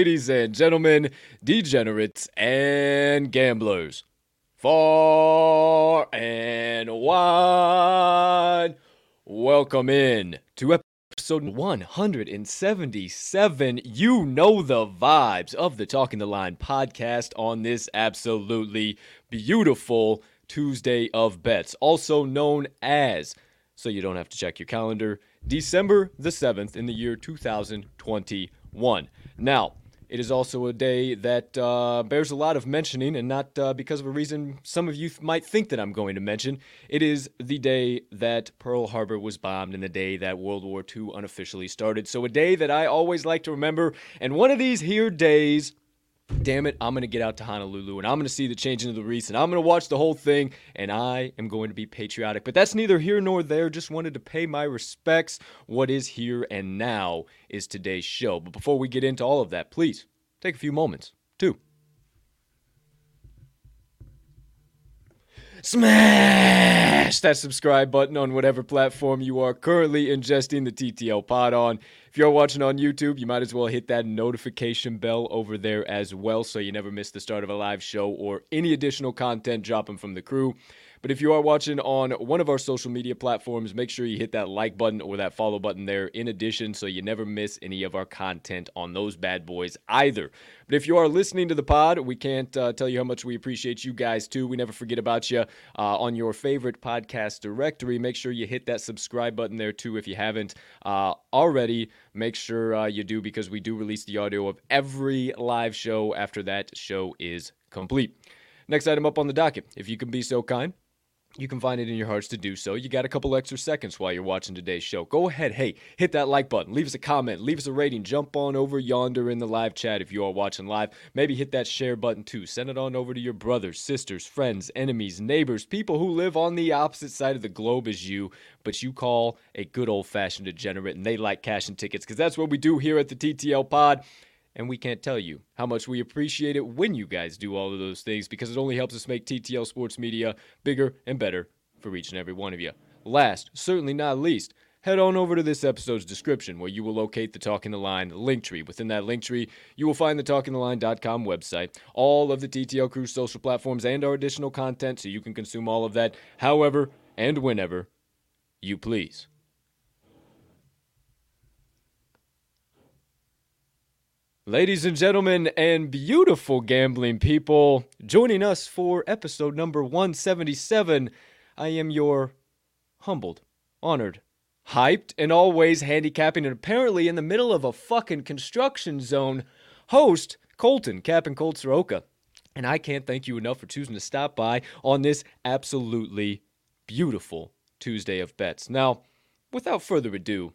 Ladies and gentlemen, degenerates and gamblers. Far and wide. Welcome in to episode 177. You know the vibes of the Talking the Line podcast on this absolutely beautiful Tuesday of Bets, also known as, so you don't have to check your calendar, December the 7th in the year 2021. Now, it is also a day that uh, bears a lot of mentioning, and not uh, because of a reason some of you th- might think that I'm going to mention. It is the day that Pearl Harbor was bombed and the day that World War II unofficially started. So, a day that I always like to remember. And one of these here days damn it, I'm going to get out to Honolulu and I'm going to see the changing of the wreaths and I'm going to watch the whole thing and I am going to be patriotic. But that's neither here nor there. Just wanted to pay my respects. What is here and now is today's show. But before we get into all of that, please take a few moments to smash that subscribe button on whatever platform you are currently ingesting the TTL pod on. If you're watching on YouTube, you might as well hit that notification bell over there as well so you never miss the start of a live show or any additional content dropping from the crew. But if you are watching on one of our social media platforms, make sure you hit that like button or that follow button there in addition so you never miss any of our content on those bad boys either. But if you are listening to the pod, we can't uh, tell you how much we appreciate you guys too. We never forget about you uh, on your favorite podcast directory. Make sure you hit that subscribe button there too if you haven't uh, already. Make sure uh, you do because we do release the audio of every live show after that show is complete. Next item up on the docket, if you can be so kind you can find it in your hearts to do so. You got a couple extra seconds while you're watching today's show. Go ahead, hey, hit that like button, leave us a comment, leave us a rating, jump on over yonder in the live chat if you are watching live. Maybe hit that share button too. Send it on over to your brothers, sisters, friends, enemies, neighbors, people who live on the opposite side of the globe as you, but you call a good old fashioned degenerate and they like cashing tickets because that's what we do here at the TTL Pod. And we can't tell you how much we appreciate it when you guys do all of those things because it only helps us make TTL Sports Media bigger and better for each and every one of you. Last, certainly not least, head on over to this episode's description where you will locate the Talking the Line link tree. Within that link tree, you will find the talkingtheline.com website, all of the TTL Crew social platforms, and our additional content so you can consume all of that however and whenever you please. Ladies and gentlemen, and beautiful gambling people, joining us for episode number 177, I am your humbled, honored, hyped, and always handicapping, and apparently in the middle of a fucking construction zone host, Colton, Cap and Colt Soroka. And I can't thank you enough for choosing to stop by on this absolutely beautiful Tuesday of bets. Now, without further ado,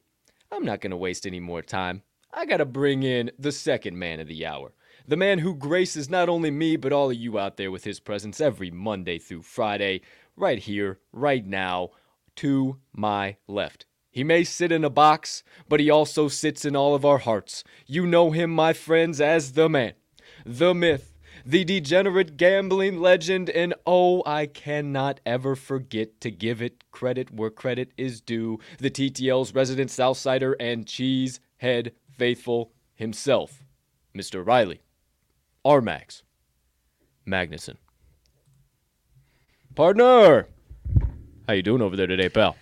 I'm not going to waste any more time. I gotta bring in the second man of the hour. The man who graces not only me, but all of you out there with his presence every Monday through Friday, right here, right now, to my left. He may sit in a box, but he also sits in all of our hearts. You know him, my friends, as the man, the myth, the degenerate gambling legend, and oh, I cannot ever forget to give it credit where credit is due. The TTL's resident Southsider and cheesehead faithful himself, Mr. Riley, Armags, Magnuson. Partner, how you doing over there today, pal?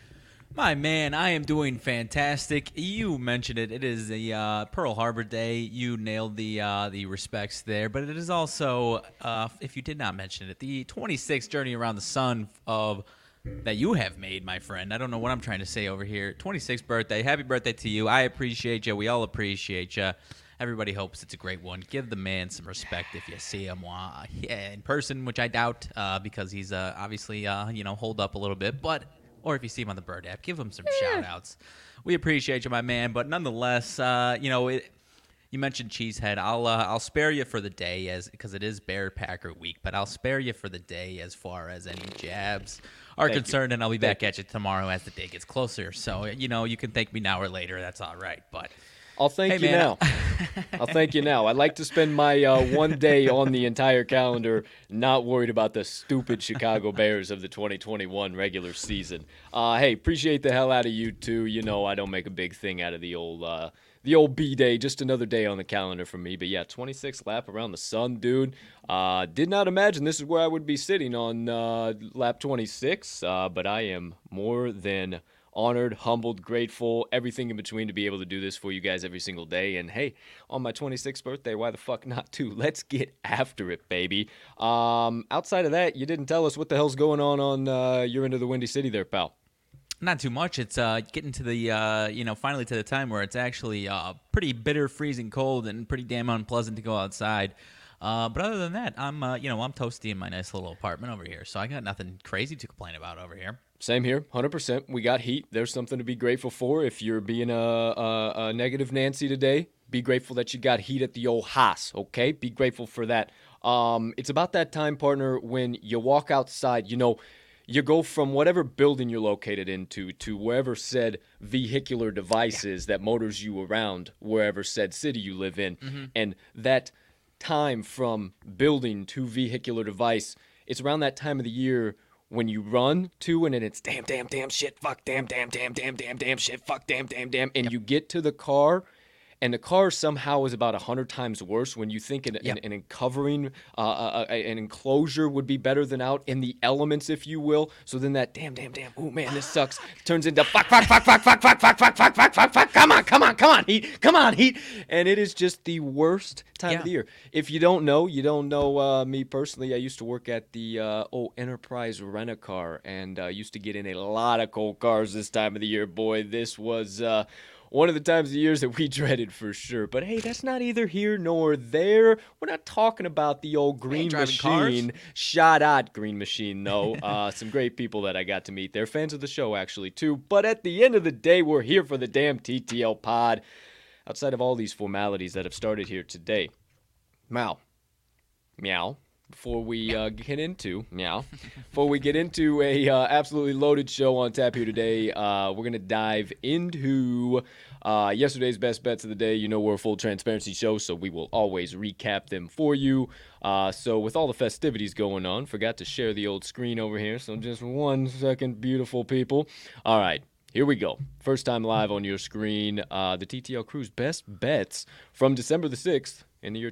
My man, I am doing fantastic. You mentioned it. It is the uh, Pearl Harbor Day. You nailed the uh, the respects there, but it is also, uh, if you did not mention it, the 26th journey around the sun of that you have made, my friend. I don't know what I'm trying to say over here. 26th birthday. Happy birthday to you. I appreciate you. We all appreciate you. Everybody hopes it's a great one. Give the man some respect if you see him uh, yeah, in person, which I doubt uh, because he's uh, obviously uh, you know holed up a little bit. But or if you see him on the Bird app, give him some shout outs. We appreciate you, my man. But nonetheless, uh, you know, it, you mentioned Cheesehead. I'll uh, I'll spare you for the day as because it is Bear Packer week, but I'll spare you for the day as far as any jabs are Thank concerned, you. and I'll be Thank back at you tomorrow as the day gets closer. So you know, you can thank me now or later. That's all right. But I'll thank Hey, you man. now. I'll thank you now. I'd like to spend my uh, one day on the entire calendar not worried about the stupid Chicago Bears of the 2021 regular season. Uh, hey, appreciate the hell out of you too. You know I don't make a big thing out of the old uh, the old B day. Just another day on the calendar for me. But yeah, 26 lap around the sun, dude. Uh, did not imagine this is where I would be sitting on uh, lap 26. Uh, but I am more than honored, humbled, grateful, everything in between to be able to do this for you guys every single day. And hey, on my 26th birthday, why the fuck not too? Let's get after it, baby. Um, outside of that, you didn't tell us what the hell's going on on uh, your end of the Windy City there, pal. Not too much. It's uh, getting to the uh, you know finally to the time where it's actually uh, pretty bitter, freezing cold, and pretty damn unpleasant to go outside. Uh, but other than that, I'm uh, you know I'm toasty in my nice little apartment over here, so I got nothing crazy to complain about over here. Same here, 100%. We got heat. There's something to be grateful for. If you're being a, a, a negative Nancy today, be grateful that you got heat at the old house, okay? Be grateful for that. Um, it's about that time, partner, when you walk outside, you know, you go from whatever building you're located into to wherever said vehicular device is that motors you around wherever said city you live in. Mm-hmm. And that time from building to vehicular device, it's around that time of the year when you run to and then it's damn, damn, damn, shit, fuck, damn, damn, damn, damn, damn, damn, shit, fuck, damn, damn, damn. And you get to the car and the car somehow is about a hundred times worse when you think an, Yep. an, an covering, uh, uh, uh, an enclosure would be better than out in the elements, if you will. So then that damn, damn, damn, oh man, this sucks, turns into fuck, fuck, fuck, fuck, fuck, fuck, fuck, fuck, fuck, fuck, fuck, fuck, come on, come on, come on, heat, come on, heat. And it is just the worst time Yeah. of the year. If you don't know, you don't know uh, me personally. I used to work at the uh, oh Enterprise Rent a Car, and uh, used to get in a lot of cold cars this time of the year. Boy, this was. Uh, one of the times of years that we dreaded for sure. But hey, that's not either here nor there. We're not talking about the old green driving cars. machine. Shot at green machine, though. uh, some great people that I got to meet. They're fans of the show, actually, too. But at the end of the day, we're here for the damn TTL pod. Outside of all these formalities that have started here today, Mal, meow. Before we uh, get into meow, before we get into a uh, absolutely loaded show on tap here today, uh, we're gonna dive into uh, yesterday's best bets of the day. You know we're a full transparency show, so we will always recap them for you. Uh, so with all the festivities going on, forgot to share the old screen over here. So just one second, beautiful people. All right. Here we go. First time live on your screen. Uh, the TTL Crew's best bets from December the 6th in the year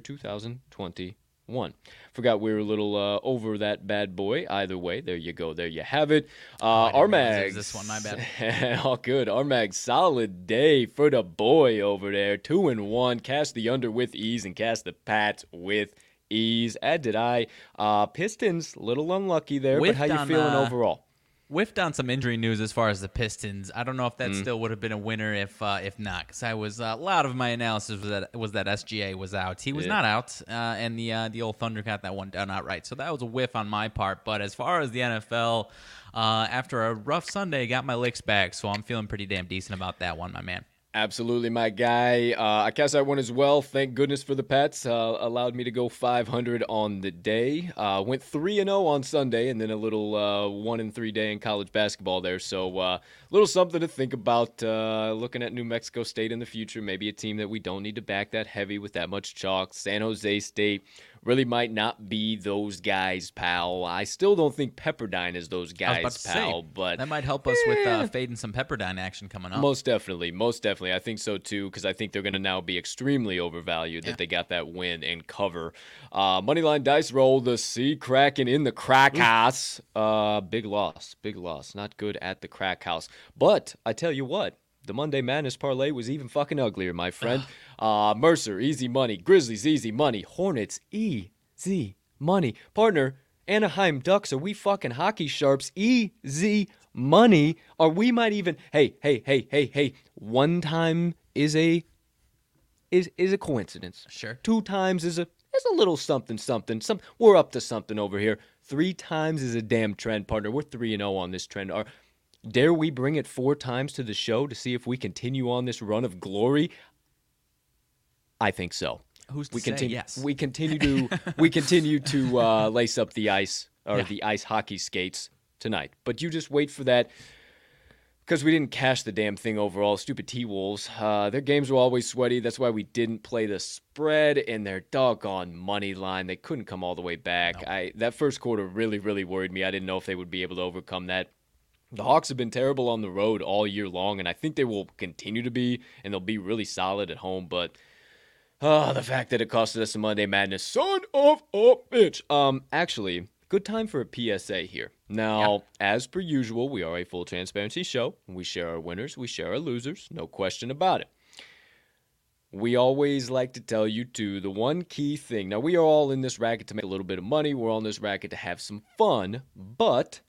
2021. Forgot we were a little uh, over that bad boy. Either way, there you go. There you have it. Uh, Oh, I didn't realize it Armag. this one, my bad. All good. Armag, solid day for the boy over there. Two and one. Cast the under with ease and cast the Pats with ease. As did I. Uh, Pistons, little unlucky there, but how you feeling uh, overall? Whiffed on some injury news as far as the Pistons. I don't know if that Mm. still would have been a winner if uh, if not, because I was uh, a lot of my analysis was that was that SGA was out. He was Yeah. not out, uh, and the uh, the old Thunder got that one done outright. So that was a whiff on my part. But as far as the NFL, uh, after a rough Sunday, got my licks back, so I'm feeling pretty damn decent about that one, my man. Absolutely, my guy. Uh, I cast that one as well. Thank goodness for the pets. Uh, allowed me to go 500 on the day. Uh, went 3 and 0 on Sunday, and then a little uh, 1 and 3 day in college basketball there. So, a uh, little something to think about. Uh, looking at New Mexico State in the future, maybe a team that we don't need to back that heavy with that much chalk. San Jose State really might not be those guys, pal. I still don't think Pepperdine is those guys, pal. Say, but that might help us eh. with uh, fading some Pepperdine action coming up. Most definitely, most definitely. I think so too because I think they're going to now be extremely overvalued yeah. that they got that win and cover. Uh, Moneyline dice roll the Sea Kraken in the crack house. Uh, big loss, big loss. Not good at the crack house. But I tell you what, the Monday Madness parlay was even fucking uglier, my friend. uh, Mercer, easy money. Grizzlies, easy money. Hornets, easy money. Partner, Anaheim Ducks, are we fucking hockey sharps? Easy money. Or we might even, hey, hey, hey, hey, hey, one time is a is is a coincidence. Sure. Two times is a is a little something something. Some we're up to something over here. Three times is a damn trend, partner. We're three and zero oh on this trend. Our Dare we bring it four times to the show to see if we continue on this run of glory? I think so. Who's to we say continue, yes? We continue to we continue to uh, lace up the ice or yeah. the ice hockey skates tonight. But you just wait for that because we didn't cash the damn thing overall. Stupid T Wolves. Uh, their games were always sweaty. That's why we didn't play the spread in their doggone money line. They couldn't come all the way back. No. I that first quarter really really worried me. I didn't know if they would be able to overcome that. The Hawks have been terrible on the road all year long, and I think they will continue to be, and they'll be really solid at home. But oh, the fact that it costed us a Monday Madness, son of a bitch. Um, actually, good time for a PSA here. Now, as per usual, we are a full transparency show. We share our winners, we share our losers, no question about it. We always like to tell you too the one key thing. Now, we are all in this racket to make a little bit of money. We're all in this racket to have some fun, but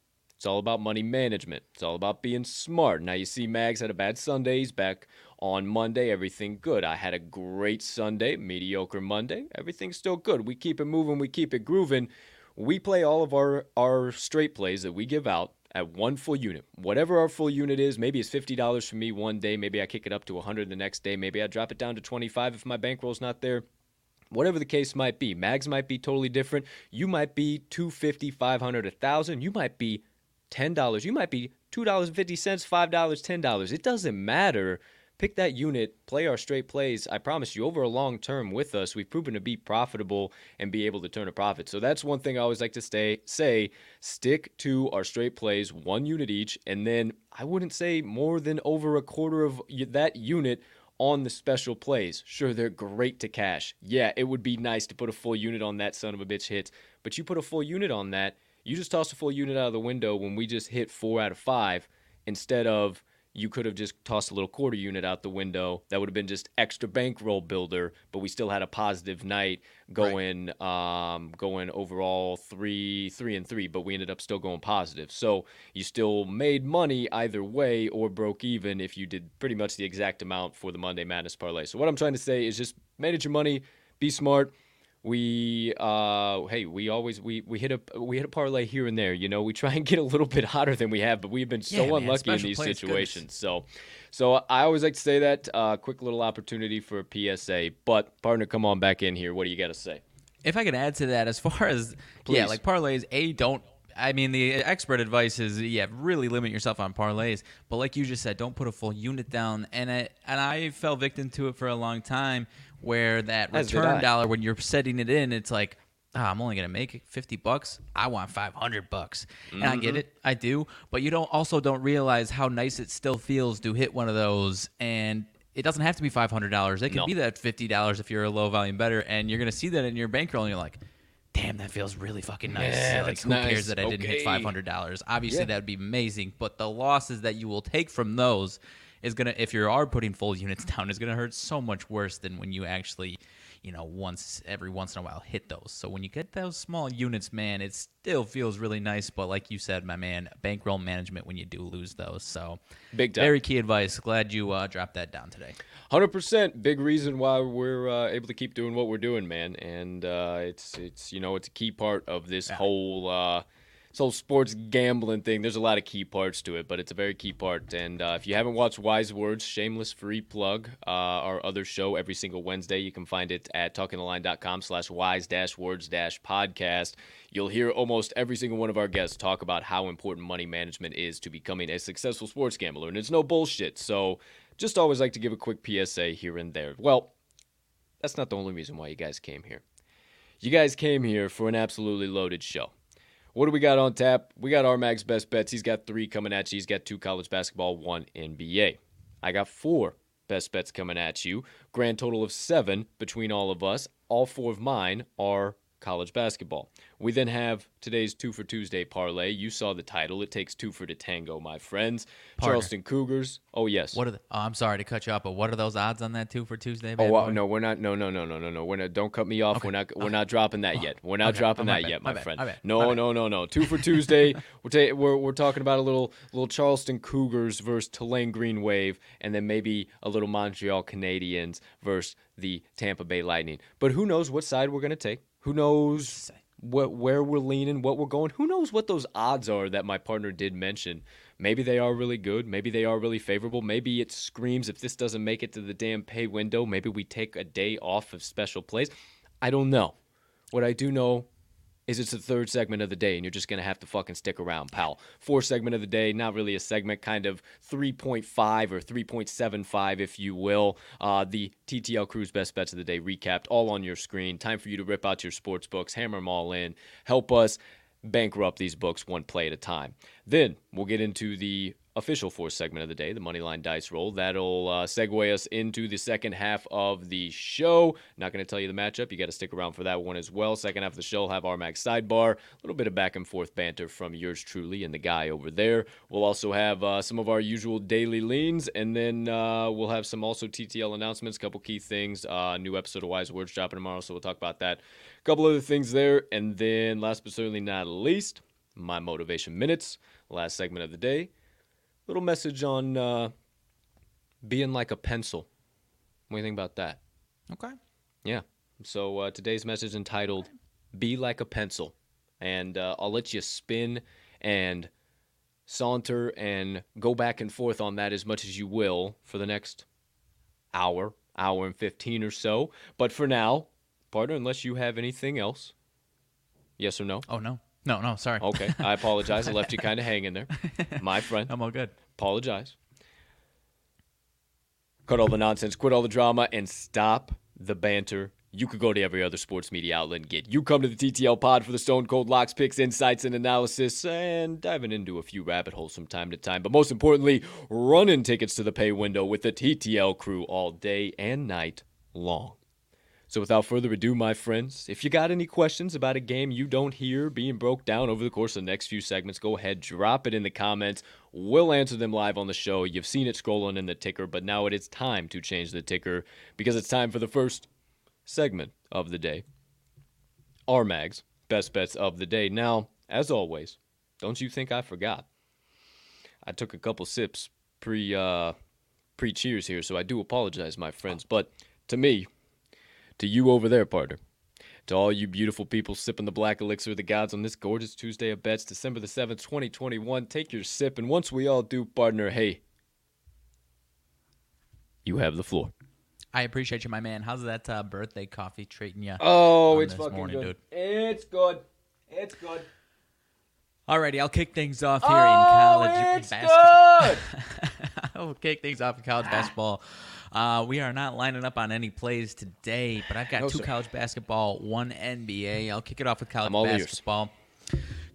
it's all about money management. It's all about being smart. Now, you see, Mags had a bad Sunday. He's back on Monday. Everything good. I had a great Sunday, mediocre Monday. Everything's still good. We keep it moving, we keep it grooving. We play all of our, our straight plays that we give out at one full unit. Whatever our full unit is, maybe it's $50 for me one day. Maybe I kick it up to 100 the next day. Maybe I drop it down to 25 if my bankroll's not there whatever the case might be. Mags might be totally different. You might be 250, 500, 1000. You might be $10. You might be $2.50, $5, $10. It doesn't matter. Pick that unit, play our straight plays. I promise you, over a long term with us, we've proven to be profitable and be able to turn a profit. So that's one thing I always like to stay say: stick to our straight plays, one unit each, and then I wouldn't say more than over a quarter of that unit on the special plays. Sure, they're great to cash. Yeah, it would be nice to put a full unit on that son of a bitch hit, but you put a full unit on that you just tossed a full unit out of the window when we just hit four out of five instead of you could have just tossed a little quarter unit out the window. That would have been just extra bankroll builder, but we still had a positive night going right. um, going overall three three and three, but we ended up still going positive. So you still made money either way or broke even if you did pretty much the exact amount for the Monday Madness parlay. So what I'm trying to say is just manage your money, be smart we uh hey we always we we hit a we hit a parlay here and there you know we try and get a little bit hotter than we have but we've been so yeah, unlucky in these situations so so i always like to say that uh quick little opportunity for a psa but partner come on back in here what do you got to say if i could add to that as far as Please. yeah like parlays a don't I mean, the expert advice is yeah, really limit yourself on parlays. But like you just said, don't put a full unit down. And I, and I fell victim to it for a long time, where that As return dollar when you're setting it in, it's like, oh, I'm only gonna make 50 bucks. I want 500 bucks, and I get mm-hmm. it, I do. But you don't also don't realize how nice it still feels to hit one of those, and it doesn't have to be $500. It could no. be that $50 if you're a low volume bettor, and you're gonna see that in your bankroll, and you're like. Damn, that feels really fucking nice. Yeah, like, who nice. cares that I didn't hit five hundred dollars? Obviously, yeah. that would be amazing. But the losses that you will take from those is gonna if you are putting full units down is gonna hurt so much worse than when you actually you know once every once in a while hit those. So when you get those small units man it still feels really nice. But like you said my man bankroll management when you do lose those. So big time. very key advice. Glad you uh, dropped that down today. 100% big reason why we're uh, able to keep doing what we're doing man. And uh, it's it's you know it's a key part of this yeah. whole uh, this whole sports gambling thing, there's a lot of key parts to it, but it's a very key part. And uh, if you haven't watched Wise Words, shameless free plug, uh, our other show every single Wednesday, you can find it at talkingtheline.com slash wise dash words dash podcast. You'll hear almost every single one of our guests talk about how important money management is to becoming a successful sports gambler. And it's no bullshit. So just always like to give a quick PSA here and there. Well, that's not the only reason why you guys came here You guys came here for an absolutely loaded show. What do we got on tap? We got our Max best bets. He's got three coming at you. He's got two college basketball, one NBA. I got four best bets coming at you. Grand total of seven between all of us. All four of mine are college basketball. We then have today's two for Tuesday parlay. You saw the title. It takes two for the tango, my friends. Partner. Charleston Cougars. Oh yes. What are the, oh, I'm sorry to cut you off, but what are those odds on that two for Tuesday? Oh boy? no, we're not. No, no, no, no, no, no. We're not. Don't cut me off. We're not. We're not dropping that yet. We're not Okay. dropping Oh, that bad, yet, my my friend. my No, my no, no, no. Two for Tuesday. we're, ta- we're we're talking about a little little Charleston Cougars versus Tulane Green Wave, and then maybe a little Montreal Canadiens versus the Tampa Bay Lightning. But who knows what side we're gonna take? Who knows what where we're leaning, what we're going? Who knows what those odds are that my partner did mention? Maybe they are really good. Maybe they are really favorable. Maybe it screams if this doesn't make it to the damn pay window, maybe we take a day off of special plays. I don't know. What I do know is it's the third segment of the day, and you're just gonna have to fucking stick around, pal. Fourth segment of the day, not really a segment, kind of 3.5 or 3.75, if you will. Uh, the TTL Crew's Best Bets of the Day recapped, all on your screen. Time for you to rip out your sports books, hammer them all in, help us bankrupt these books one play at a time. Then we'll get into the official fourth segment of the day, the Moneyline Dice Roll. That'll uh, segue us into the second half of the show. Not going to tell you the matchup. You got to stick around for that one as well. Second half of the show, have our Max sidebar, a little bit of back and forth banter from yours truly and the guy over there. We'll also have uh, some of our usual daily leans, and then uh, we'll have some also TTL announcements, couple key things. Uh, new episode of Wise Words dropping tomorrow, so we'll talk about that. A couple other things there, and then last but certainly not least, my motivation minutes. Last segment of the day little message on uh, being like a pencil. What do you think about that? Okay. Yeah. So uh, today's message entitled "Be Like a Pencil," and uh, I'll let you spin and saunter and go back and forth on that as much as you will for the next hour, hour and fifteen or so. But for now, partner, unless you have anything else, yes or no? Oh no, no, no. Sorry. Okay, I apologize. I left you kind of hanging there, my friend. I'm all good. apologize. Cut all the nonsense, quit all the drama, and stop the banter. You could go to every other sports media outlet and get. You come to the TTL pod for the Stone Cold Locks, picks, insights, and analysis, and diving into a few rabbit holes from time to time. But most importantly, running tickets to the pay window with the TTL crew all day and night long. So without further ado, my friends, if you got any questions about a game you don't hear being broke down over the course of the next few segments, go ahead, drop it in the comments. We'll answer them live on the show. You've seen it scrolling in the ticker, but now it is time to change the ticker because it's time for the first segment of the day. Our mags, best bets of the day. Now, as always, don't you think I forgot? I took a couple sips pre uh pre cheers here, so I do apologize, my friends. But to me, to you over there, partner. To all you beautiful people sipping the black elixir of the gods on this gorgeous Tuesday of bets, December the 7th, 2021, take your sip. And once we all do, partner, hey, you have the floor. I appreciate you, my man. How's that uh, birthday coffee treating you? Oh, it's fucking morning, good. It's good. It's good. Alrighty, I'll kick things off here in Oh, college it's basketball. good. I'll kick things off in college basketball. Uh, we are not lining up on any plays today, but I've got No, two sir. college basketball, one NBA. I'll kick it off with college I'm ears. basketball.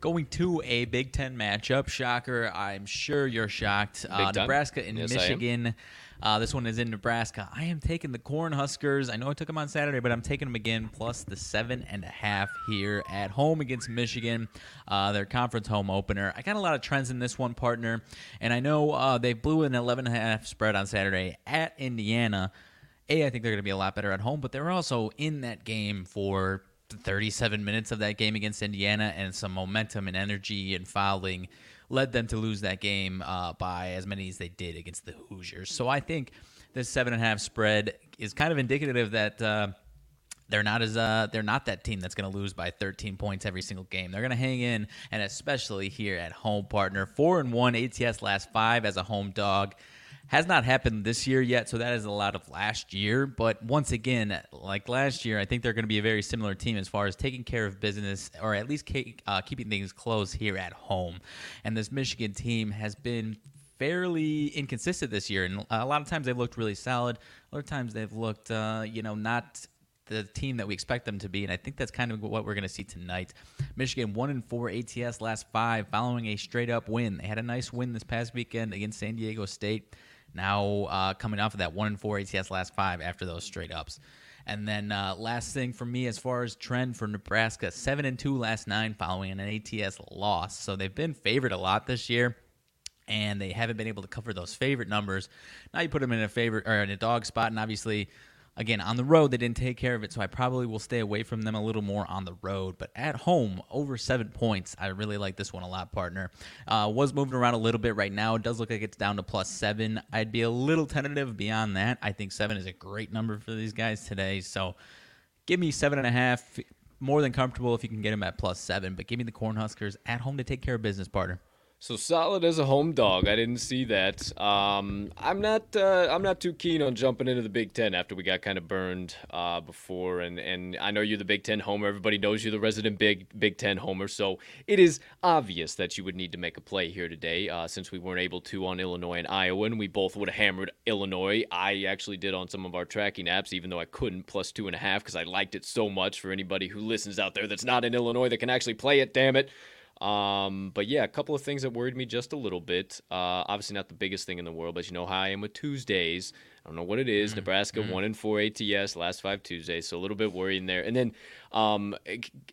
Going to a Big Ten matchup. Shocker. I'm sure you're shocked. Uh, Nebraska and Yes. Michigan. Uh, this one is in Nebraska. I am taking the Cornhuskers. I know I took them on Saturday, but I'm taking them again, plus the seven and a half here at home against Michigan. Uh, their conference home opener. I got a lot of trends in this one, partner, and I know uh, they blew an 11 and a half spread on Saturday at Indiana. A, I think they're going to be a lot better at home, but they're also in that game for 37 minutes of that game against Indiana, and some momentum and energy and fouling led them to lose that game uh, by as many as they did against the Hoosiers. So I think this seven and a half spread is kind of indicative that. Uh, they're not as uh they're not that team that's going to lose by 13 points every single game. They're going to hang in and especially here at home partner. 4 and 1 ATS last 5 as a home dog. Has not happened this year yet, so that is a lot of last year, but once again, like last year, I think they're going to be a very similar team as far as taking care of business or at least ke- uh, keeping things close here at home. And this Michigan team has been fairly inconsistent this year, and a lot of times they've looked really solid. Other times they've looked, uh, you know, not the team that we expect them to be, and I think that's kind of what we're going to see tonight. Michigan one and four ATS last five, following a straight up win. They had a nice win this past weekend against San Diego State. Now uh, coming off of that one and four ATS last five after those straight ups. And then uh, last thing for me, as far as trend for Nebraska, seven and two last nine following an ATS loss. So they've been favored a lot this year and they haven't been able to cover those favorite numbers. Now you put them in a favorite or in a dog spot, and obviously, again on the road they didn't take care of it, so I probably will stay away from them a little more on the road. But at home, over seven points, I really like this one a lot, partner. Uh, was moving around a little bit right now. It does look like it's down to plus seven. I'd be a little tentative beyond that. I think seven is a great number for these guys today, so give me seven and a half. More than comfortable if you can get them at plus seven, but give me the Cornhuskers at home to take care of business, partner. So solid as a home dog. I didn't see that. Um, I'm not. Uh, I'm not too keen on jumping into the Big Ten after we got kind of burned uh, before, and and I know you're the Big Ten homer. Everybody knows you're the resident Big Big Ten homer. So it is obvious that you would need to make a play here today, uh, since we weren't able to on Illinois and Iowa, and we both would have hammered Illinois. I actually did on some of our tracking apps, even though I couldn't plus two and a half because I liked it so much. For anybody who listens out there that's not in Illinois that can actually play it, damn it. Um, but yeah, a couple of things that worried me just a little bit. Uh, obviously not the biggest thing in the world, but you know how I am with Tuesdays. I don't know what it is. Mm-hmm. Nebraska mm-hmm. one and four ATS last five Tuesdays, so a little bit worrying there. And then um,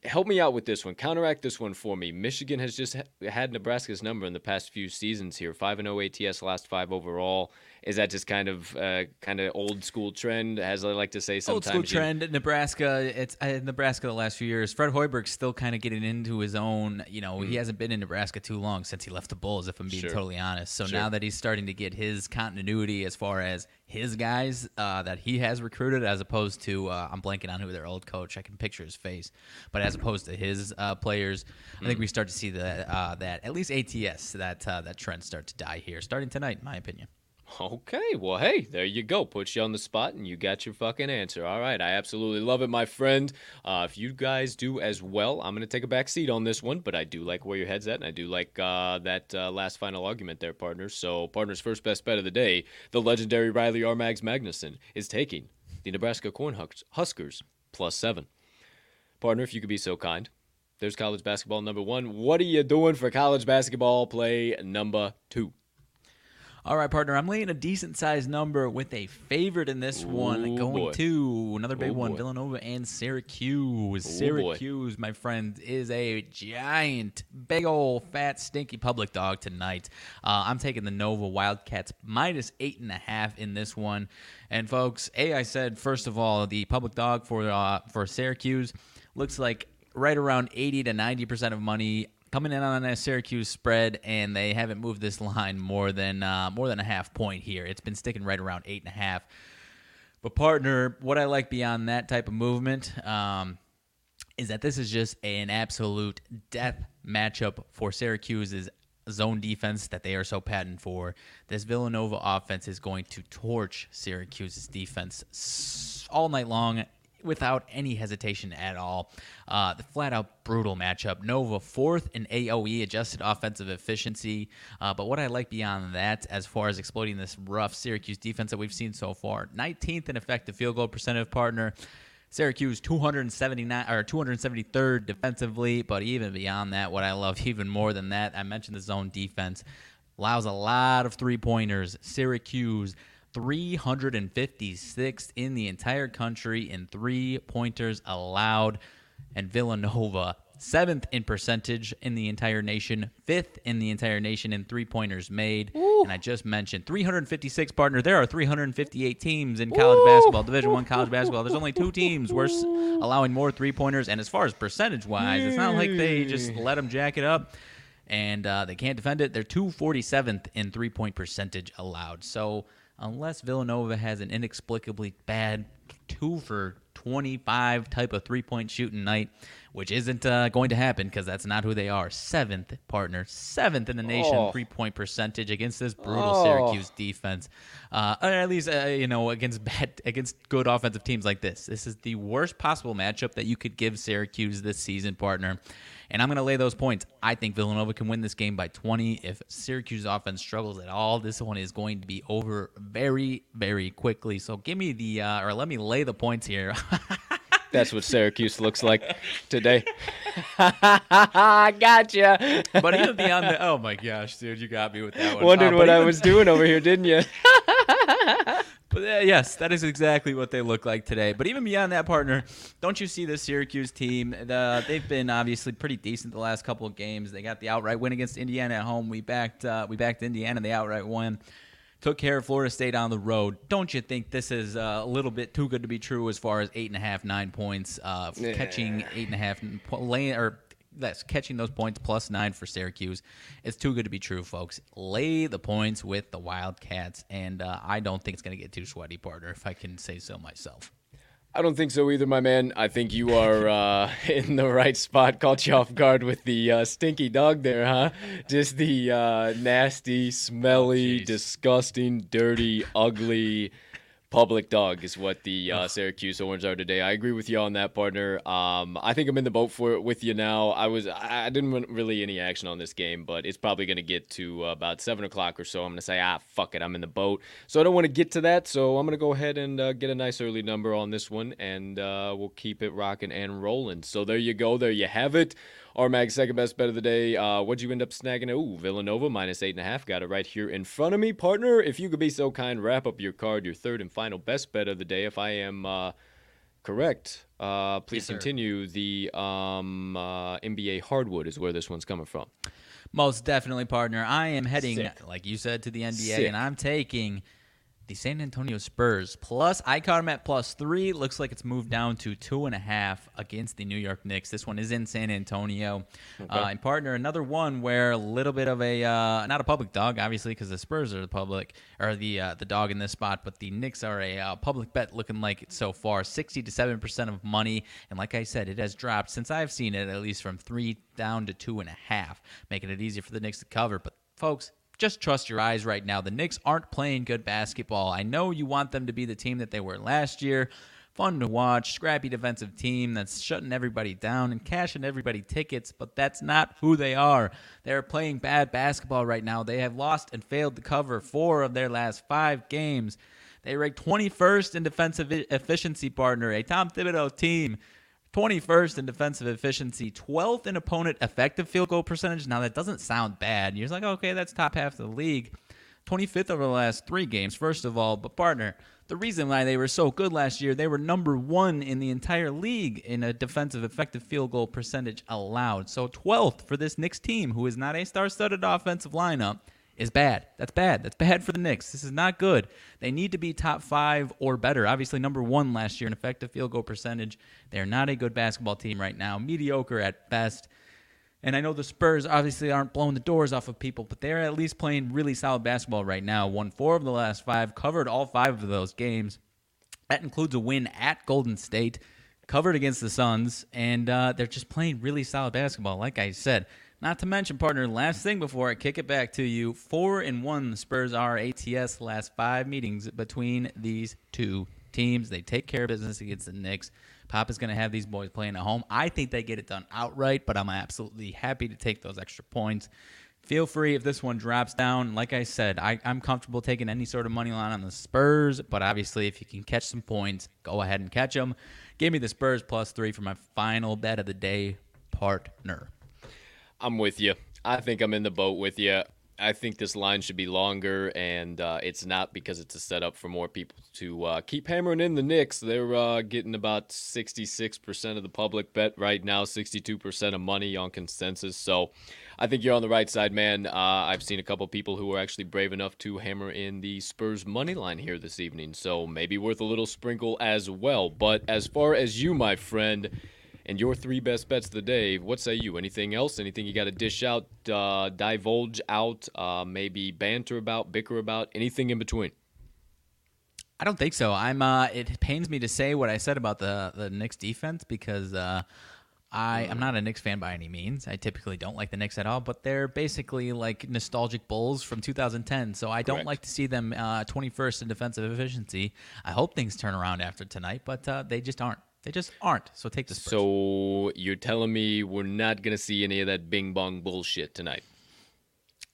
help me out with this one. Counteract this one for me. Michigan has just ha- had Nebraska's number in the past few seasons here. Five and zero oh ATS last five overall. Is that just kind of uh, kind of old school trend, as I like to say sometimes? Old school trend. Nebraska. It's uh, Nebraska the last few years. Fred Hoiberg's still kind of getting into his own. You know, mm. he hasn't been in Nebraska too long since he left the Bulls. If I'm being sure. totally honest. So sure. now that he's starting to get his continuity as far as his guys uh, that he has recruited, as opposed to uh, I'm blanking on who their old coach. I can picture his face, but as opposed to his uh, players, mm. I think hmm. we start to see that uh, that at least ATS that uh, that trend start to die here, starting tonight, in my opinion. Okay, well, hey, there you go. Put you on the spot, and you got your fucking answer. All right, I absolutely love it, my friend. Uh, if you guys do as well, I'm gonna take a back seat on this one, but I do like where your head's at, and I do like uh, that uh, last final argument there, partners. So, partners' first best bet of the day: the legendary Riley Armags Magnuson is taking the Nebraska Cornhuskers plus seven. Partner, if you could be so kind, there's college basketball number one. What are you doing for college basketball play number two? All right, partner. I'm laying a decent sized number with a favorite in this Ooh, one, going boy. to another big Ooh, one, boy. Villanova and Syracuse. Ooh, Syracuse, boy. my friend, is a giant, big old, fat, stinky public dog tonight. Uh, I'm taking the Nova Wildcats minus eight and a half in this one. And folks, a I said first of all, the public dog for uh, for Syracuse looks like right around 80 to 90 percent of money coming in on a Syracuse spread, and they haven't moved this line more than uh, more than a half point here. It's been sticking right around eight and a half. But partner, what I like beyond that type of movement um, is that this is just an absolute death matchup for Syracuse's zone defense that they are so patent for. This Villanova offense is going to torch Syracuse's defense all night long without any hesitation at all. Uh, the flat out brutal matchup. Nova fourth in AOE adjusted offensive efficiency. Uh, but what I like beyond that, as far as exploiting this rough Syracuse defense that we've seen so far, 19th in effective field goal percentage partner. Syracuse 279 or 273rd defensively, but even beyond that, what I love even more than that, I mentioned the zone defense allows a lot of three pointers. Syracuse 356th in the entire country in three pointers allowed. And Villanova, seventh in percentage in the entire nation, fifth in the entire nation in three pointers made. Ooh. And I just mentioned 356 partner. There are 358 teams in college Ooh. basketball, Division One college basketball. There's only two teams worth allowing more three pointers. And as far as percentage wise, it's not like they just let them jack it up. And uh, they can't defend it. They're 247th in three point percentage allowed. So unless Villanova has an inexplicably bad two for 25 type of three point shooting night, which isn't uh, going to happen because that's not who they are. Seventh partner, seventh in the nation oh. three point percentage against this brutal oh. Syracuse defense. Uh, or at least, uh, you know, against bad, against good offensive teams like this. This is the worst possible matchup that you could give Syracuse this season, partner and I'm going to lay those points. I think Villanova can win this game by 20. If Syracuse offense struggles at all, this one is going to be over very, very quickly. So give me the, uh, or let me lay the points here. That's what Syracuse looks like today. I gotcha. But even beyond the, oh my gosh, dude, you got me with that one. Wondered Uh, what but I was doing over here, didn't you? But uh, yes, that is exactly what they look like today. But even beyond that, partner, don't you see the Syracuse team? The, they've been obviously pretty decent the last couple of games. They got the outright win against Indiana at home. We backed uh, we backed Indiana the outright win. Took care of Florida State on the road. Don't you think this is uh, a little bit too good to be true as far as eight and a half, nine points, uh, catching eight and a half, po- lay, or that's catching those points plus nine for Syracuse. It's too good to be true, folks. Lay the points with the Wildcats, and uh, I don't think it's going to get too sweaty, partner, if I can say so myself. I don't think so either, my man. I think you are uh, in the right spot. Caught you off guard with the uh, stinky dog there, huh? Just the uh, nasty, smelly, jeez. disgusting, dirty, ugly public dog is what the uh, Syracuse Orange are today. I agree with you on that, partner. Um, I think I'm in the boat for it with you now. I was I I didn't want really any action on this game, but it's probably going to get to uh, about seven o'clock or so. I'm going to say ah fuck it, I'm in the boat. So I don't want to get to that. So I'm going to go ahead and uh, get a nice early number on this one, and uh, we'll keep it rocking and rolling. So there you go. There you have it. Armag's second best bet of the day. Uh, what'd you end up snagging? Ooh, Villanova minus eight and a half. Got it right here in front of me, partner. If you could be so kind, wrap up your card, your third and final best bet of the day. If I am uh, correct, uh, please Yes, sir. continue. The um, uh, NBA hardwood is where this one's coming from. Most definitely, partner. I am heading, Sick. like you said, to the NBA, Sick. and I'm taking the San Antonio Spurs. Plus, I caught them at plus three. Looks like it's moved down to two and a half against the New York Knicks. This one is in San Antonio. Uh, and partner, another one where a little bit of a uh, not a public dog, obviously, because the Spurs are the public or the uh, the dog in this spot, but the Knicks are a uh, public bet looking like it so far, sixty to seven percent of money. And like I said, it has dropped since I've seen it at least from three down to two and a half, making it easier for the Knicks to cover. But folks, just trust your eyes right now. The Knicks aren't playing good basketball. I know you want them to be the team that they were last year. Fun to watch, scrappy defensive team that's shutting everybody down and cashing everybody tickets, but that's not who they are. They're playing bad basketball right now. They have lost and failed to cover four of their last five games. They rank 21st in defensive efficiency partner, a Tom Thibodeau team 21st in defensive efficiency, 12th in opponent effective field goal percentage. Now, that doesn't sound bad. You're like, okay, that's top half of the league. 25th over the last three games, first of all. But, partner, the reason why they were so good last year, they were number one in the entire league in a defensive effective field goal percentage allowed. So, 12th for this Knicks team, who is not a star studded offensive lineup is bad. That's bad. That's bad for the Knicks. This is not good. They need to be top five or better. Obviously, number one last year in effective field goal percentage. They're not a good basketball team right now. Mediocre at best. And I know the Spurs obviously aren't blowing the doors off of people, but they're at least playing really solid basketball right now. Won four of the last five, covered all five of those games. That includes a win at Golden State, covered against the Suns, and uh, they're just playing really solid basketball. Like I said, not to mention, partner, last thing before I kick it back to you, four and one the Spurs are ATS last five meetings between these two teams. They take care of business against the Knicks. Pop is going to have these boys playing at home. I think they get it done outright, but I'm absolutely happy to take those extra points. Feel free if this one drops down. Like I said, I, I'm comfortable taking any sort of money line on the Spurs, but obviously, if you can catch some points, go ahead and catch them. Give me the Spurs plus three for my final bet of the day, partner. I'm with you. I think I'm in the boat with you. I think this line should be longer, and uh, it's not because it's a setup for more people to uh, keep hammering in the Knicks. They're uh, getting about 66% of the public bet right now, 62% of money on consensus. So I think you're on the right side, man. Uh, I've seen a couple people who are actually brave enough to hammer in the Spurs money line here this evening, so maybe worth a little sprinkle as well. But as far as you, my friend, and your three best bets of the day, what say you? Anything else? Anything you got to dish out, uh, divulge out, uh, maybe banter about, bicker about, anything in between? I don't think so. I'm. Uh, it pains me to say what I said about the the Knicks defense because uh, I am not a Knicks fan by any means. I typically don't like the Knicks at all, but they're basically like nostalgic Bulls from 2010. So I don't like to see them uh, 21st in defensive efficiency. I hope things turn around after tonight, but uh, they just aren't. They just aren't. So take the Spurs. So you're telling me we're not gonna see any of that Bing Bong bullshit tonight?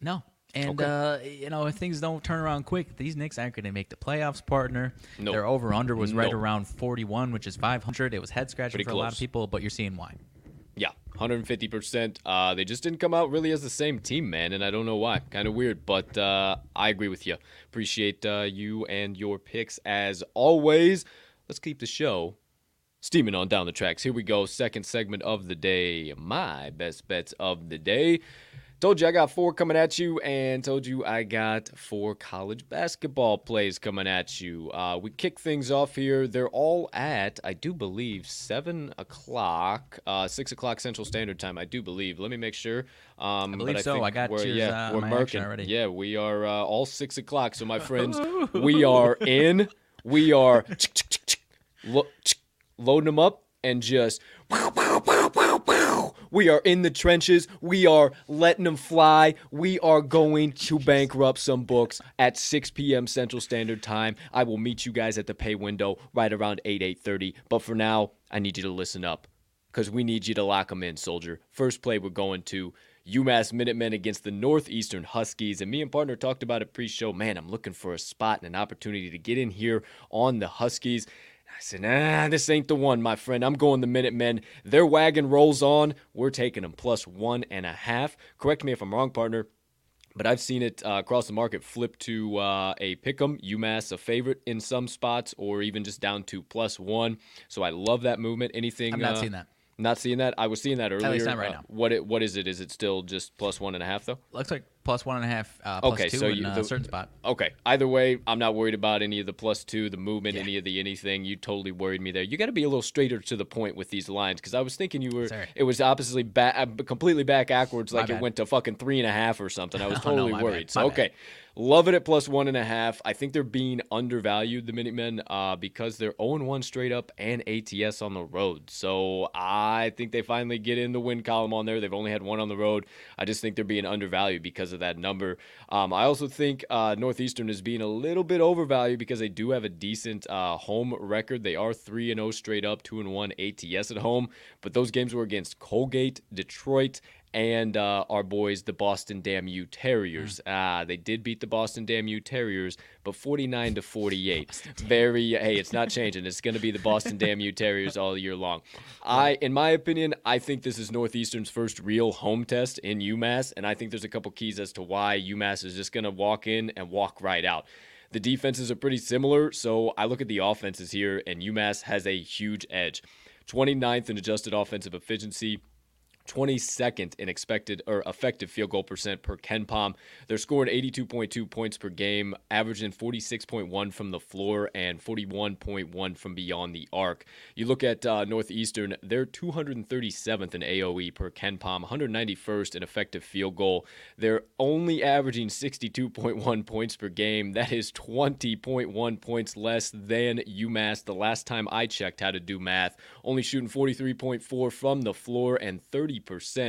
no, And Okay. uh, you know, if things don't turn around quick, these Knicks aren't going to make the playoffs. Partner, No. their over under was right No. around 41, which is 500. It was head scratching for a lot of people, but you're seeing why. Yeah, 150%. Uh, they just didn't come out really as the same team, man, and I don't know why. Kind of weird, but uh, I agree with you. Appreciate uh, you and your picks as always. Let's keep the show steaming on down the tracks. Here we go. Second segment of the day. My best bets of the day. Told you I got four coming at you, and told you I got four college basketball plays coming at you. Uh, we kick things off here. They're all at, I do believe, seven o'clock, uh, six o'clock Central Standard Time. I do believe. Let me make sure. Um, believe but so. I got we're, yours, yeah, uh, we're action already. Yeah, we are uh, all six o'clock. So my friends, we are in. We are lo- loading them up and just we are in the trenches. We are letting them fly. We are going to bankrupt some books at 6 p.m. Central Standard Time. I will meet you guys at the pay window right around 8 8:30. But for now, I need you to listen up because we need you to lock them in, soldier. First play, we're going to UMass Minutemen against the Northeastern Huskies. And me and partner talked about it pre-show. Man, I'm looking for a spot and an opportunity to get in here on the Huskies. I said, nah, this ain't the one, my friend. I'm going the Minutemen. Their wagon rolls on. We're taking them plus one and a half. Correct me if I'm wrong, partner. But I've seen it uh, across the market flip to uh, a pick'em, UMass a favorite in some spots, or even just down to plus one. So I love that movement. Anything? I'm not uh, seeing that. Not seeing that. I was seeing that earlier. At least not right Uh, now. What it, what is it? Is it still just plus one and a half though? Looks like plus one and a half, uh, plus Okay, two so in you- the- a certain spot. Okay. Either way, I'm not worried about any of the plus two, the movement, Yeah. any of the anything. You totally worried me there. You got to be a little straighter to the point with these lines because I was thinking you were. Sorry. It was oppositely back, completely back backwards, like it went to fucking three and a half or something. I was Oh, no, totally bad, worried. So bad. okay. Love it at plus one and a half. I think they're being undervalued, the Minutemen, uh, because they're 0 1 straight up and ATS on the road. So I think they finally get in the win column on there. They've only had one on the road. I just think they're being undervalued because of that number. Um, I also think uh, Northeastern is being a little bit overvalued because they do have a decent uh, home record. They are 3 and 0 straight up, 2 and 1 ATS at home. But those games were against Colgate, Detroit, and uh, our boys, the Boston Damn U Terriers. Ah, they did beat the Boston Damn U Terriers, but 49 to 48. Very, hey, it's not changing. It's going to be the Boston Damn U Terriers all year long. I, in my opinion, I think this is Northeastern's first real home test in UMass, and I think there's a couple keys as to why UMass is just going to walk in and walk right out. The defenses are pretty similar, so I look at the offenses here, and UMass has a huge edge. 29th in adjusted offensive efficiency, 22nd in expected or effective field goal percent per KenPom. They're scoring 82.2 points per game, averaging 46.1 from the floor and 41.1 from beyond the arc. You look at uh, Northeastern, they're 237th in AOE per KenPom, 191st in effective field goal. They're only averaging 62.1 points per game. That is 20.1 points less than UMass the last time I checked how to do math. Only shooting 43.4 from the floor and 30%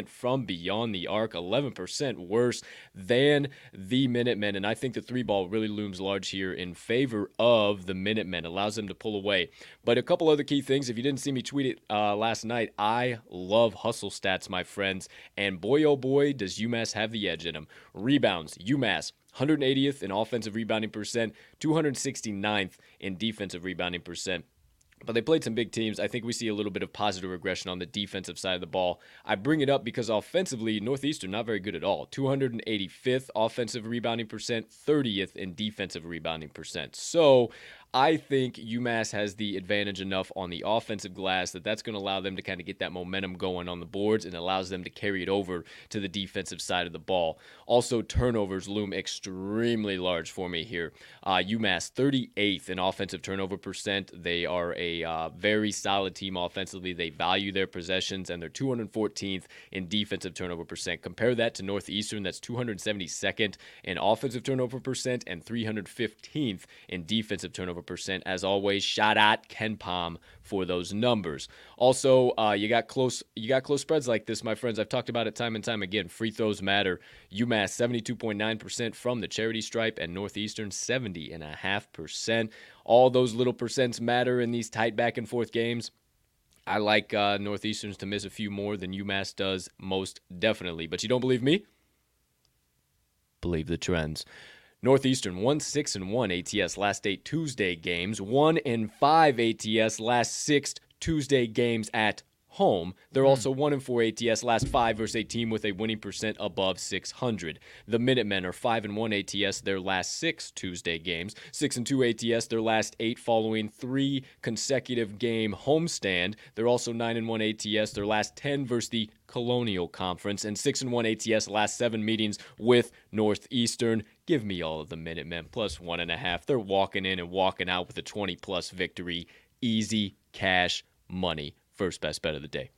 from beyond the arc, 11% worse than the Minutemen. And I think the three ball really looms large here in favor of the Minutemen, allows them to pull away. But a couple other key things. If you didn't see me tweet it uh, last night, I love hustle stats, my friends. And boy, oh boy, does UMass have the edge in them. Rebounds, UMass. 180th in offensive rebounding percent, 269th in defensive rebounding percent. But they played some big teams. I think we see a little bit of positive regression on the defensive side of the ball. I bring it up because offensively, Northeastern not very good at all. 285th offensive rebounding percent, 30th in defensive rebounding percent. So I think UMass has the advantage enough on the offensive glass that that's going to allow them to kind of get that momentum going on the boards and allows them to carry it over to the defensive side of the ball. Also, turnovers loom extremely large for me here. Uh, UMass 38th in offensive turnover percent. They are a uh, very solid team offensively. They value their possessions and they're 214th in defensive turnover percent. Compare that to Northeastern, that's 272nd in offensive turnover percent and 315th in defensive turnover percent. As always, shout out KenPom for those numbers. Also, uh, you got close you got close spreads like this, my friends. I've talked about it time and time again. Free throws matter. UMass 72.9% from the charity stripe and Northeastern 70.5%. All those little percents matter in these tight back and forth games. I like uh, Northeasterns to miss a few more than UMass does, most definitely. But you don't believe me? believe the trends. Northeastern one six and one ATS last eight Tuesday games, one and five ATS last six Tuesday games at home. They're hmm. also 1 and 4 ATS last 5 versus a team with a winning percent above 600. The Minutemen are 5 and 1 ATS their last 6 Tuesday games, 6 and 2 ATS their last 8 following 3 consecutive game homestand. They're also 9 and 1 ATS their last 10 versus the Colonial Conference and 6 and 1 ATS last 7 meetings with Northeastern. Give me all of the Minutemen plus 1.5. They're walking in and walking out with a 20 plus victory. Easy cash money first best bet of the day.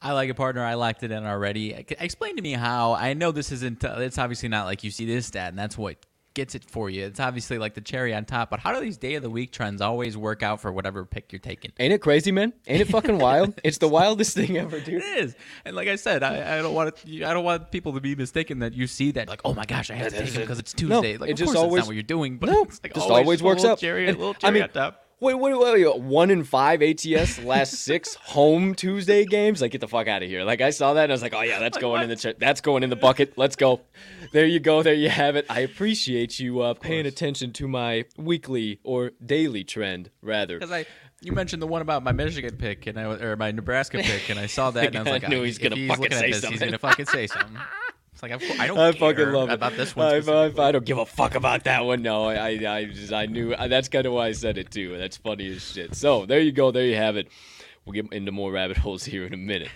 I like a partner. I liked it in already. Explain to me how. I know this isn't. It's obviously not like you see this stat, and that's what gets it for you. It's obviously like the cherry on top. But how do these day of the week trends always work out for whatever pick you're taking? Ain't it crazy, man? Ain't it fucking wild? it's the wildest thing ever, dude. It is. And like I said, I, I don't want it, I don't want people to be mistaken that you see that like, oh my gosh, I have to take him because it's Tuesday. No, like, it of just course always what you're doing, but no, it's like just always, always works out. Cherry, And, little I cherry mean, on top. Wait, wait, wait, wait, one in five ATS last six home Tuesday games. Like, get the fuck out of here! Like, I saw that and I was like, oh yeah, that's going in the ch- that's going in the bucket. Let's go. There you go. There you have it. I appreciate you uh, paying attention to my weekly or daily trend, rather. Because I, you mentioned the one about my Michigan pick and I or my Nebraska pick, and I saw that and I was like, I knew he's gonna he's fucking looking say at this, something. He's gonna fucking say something. It's like I, I don't I care fucking love it. about this one. I, I. I don't give a fuck about that one. No, I, I, I just, I knew. That's kind of why I said it too. That's funny as shit. So there you go. There you have it. We'll get into more rabbit holes here in a minute.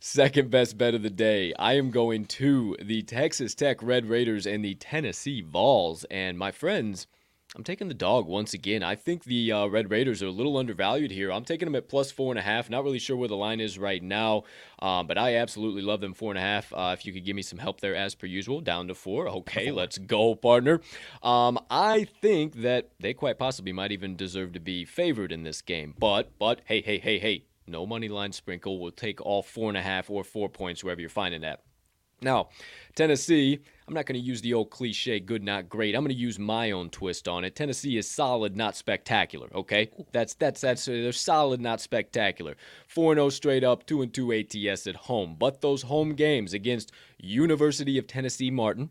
Second best bet of the day. I am going to the Texas Tech Red Raiders and the Tennessee Vols. And my friends, I'm taking the dog once again. I think the uh, Red Raiders are a little undervalued here. I'm taking them at plus four and a half. Not really sure where the line is right now, um, but I absolutely love them four and a half. Uh, if you could give me some help there, as per usual, down to four. Okay, let's go, partner. Um, I think that they quite possibly might even deserve to be favored in this game. But, but, hey, hey, hey, hey, no money line sprinkle. We'll take all four and a half or four points wherever you're finding that. Now, Tennessee, I'm not going to use the old cliche good not great. I'm going to use my own twist on it. Tennessee is solid, not spectacular, okay? That's that's that's they're solid, not spectacular. 4-0 straight up, 2 and 2 ATS at home. But those home games against University of Tennessee Martin,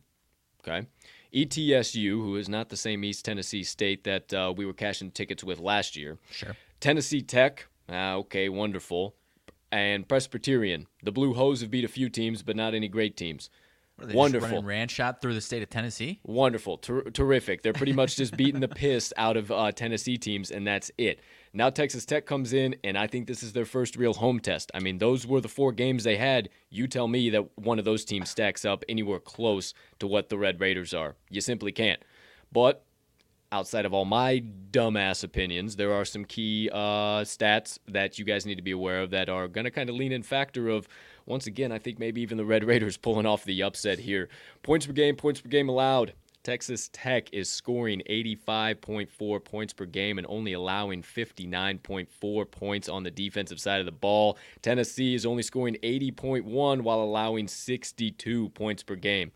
okay? ETSU, who is not the same East Tennessee State that uh, we were cashing tickets with last year. Sure. Tennessee Tech, ah, okay, wonderful. And Presbyterian. The Blue Hose have beat a few teams, but not any great teams. What are they just Wonderful. ranch shot through the state of Tennessee. Wonderful, Ter- terrific. They're pretty much just beating the piss out of uh, Tennessee teams, and that's it. Now Texas Tech comes in, and I think this is their first real home test. I mean, those were the four games they had. You tell me that one of those teams stacks up anywhere close to what the Red Raiders are. You simply can't. But outside of all my dumbass opinions, there are some key uh, stats that you guys need to be aware of that are going to kind of lean in factor of, once again, I think maybe even the Red Raiders pulling off the upset here. Points per game, points per game allowed. Texas Tech is scoring 85.4 points per game and only allowing 59.4 points on the defensive side of the ball. Tennessee is only scoring 80.1 while allowing 62 points per game.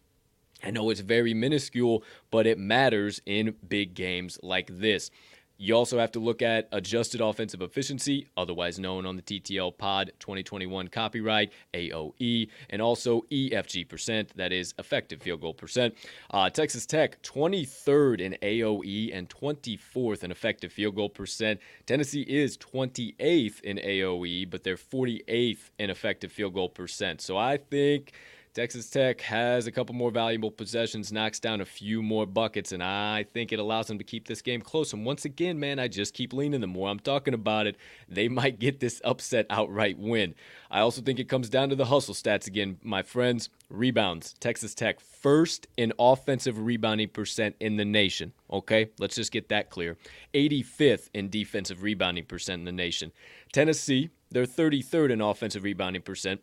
I know it's very minuscule, but it matters in big games like this. You also have to look at adjusted offensive efficiency, otherwise known on the TTL Pod 2021 copyright, AOE, and also EFG percent, that is effective field goal percent. Uh, Texas Tech, 23rd in AOE and 24th in effective field goal percent. Tennessee is 28th in AOE, but they're 48th in effective field goal percent. So I think. Texas Tech has a couple more valuable possessions, knocks down a few more buckets, and I think it allows them to keep this game close. And once again, man, I just keep leaning the more I'm talking about it, they might get this upset outright win. I also think it comes down to the hustle stats again, my friends. Rebounds. Texas Tech first in offensive rebounding percent in the nation. Okay, let's just get that clear. 85th in defensive rebounding percent in the nation. Tennessee, they're 33rd in offensive rebounding percent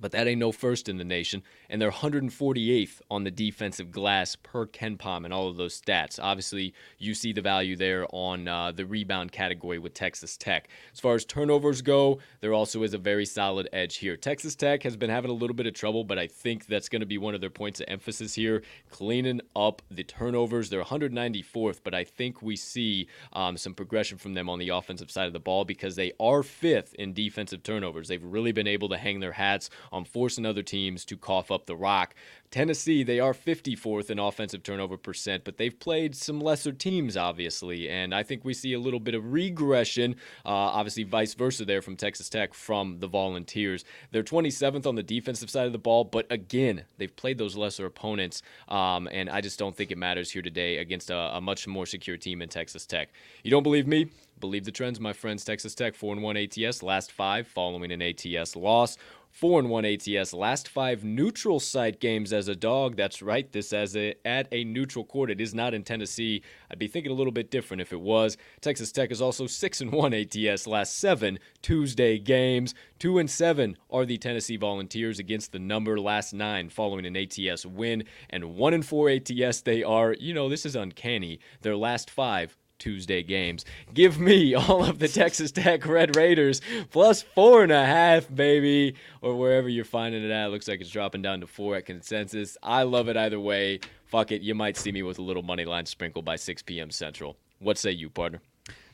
but that ain't no first in the nation. And they're 148th on the defensive glass per KenPom and all of those stats. Obviously, you see the value there on uh, the rebound category with Texas Tech. As far as turnovers go, there also is a very solid edge here. Texas Tech has been having a little bit of trouble, but I think that's going to be one of their points of emphasis here, cleaning up the turnovers. They're 194th, but I think we see um, some progression from them on the offensive side of the ball because they are fifth in defensive turnovers. They've really been able to hang their hats on forcing other teams to cough up the rock. Tennessee, they are 54th in offensive turnover percent, but they've played some lesser teams, obviously. And I think we see a little bit of regression, uh, obviously, vice versa there from Texas Tech from the Volunteers. They're 27th on the defensive side of the ball, but again, they've played those lesser opponents. Um, and I just don't think it matters here today against a, a much more secure team in Texas Tech. You don't believe me? Believe the trends, my friends. Texas Tech 4 1 ATS, last five following an ATS loss. 4 and 1 ATS last 5 neutral site games as a dog. That's right. This as a at a neutral court. It is not in Tennessee. I'd be thinking a little bit different if it was. Texas Tech is also 6 and 1 ATS last 7 Tuesday games. 2 and 7 are the Tennessee Volunteers against the number last 9 following an ATS win and 1 and 4 ATS they are. You know, this is uncanny. Their last 5 Tuesday games. Give me all of the Texas Tech Red Raiders plus four and a half, baby, or wherever you're finding it at. looks like it's dropping down to four at consensus. I love it either way. Fuck it. You might see me with a little money line sprinkle by 6 p.m. Central. What say you, partner?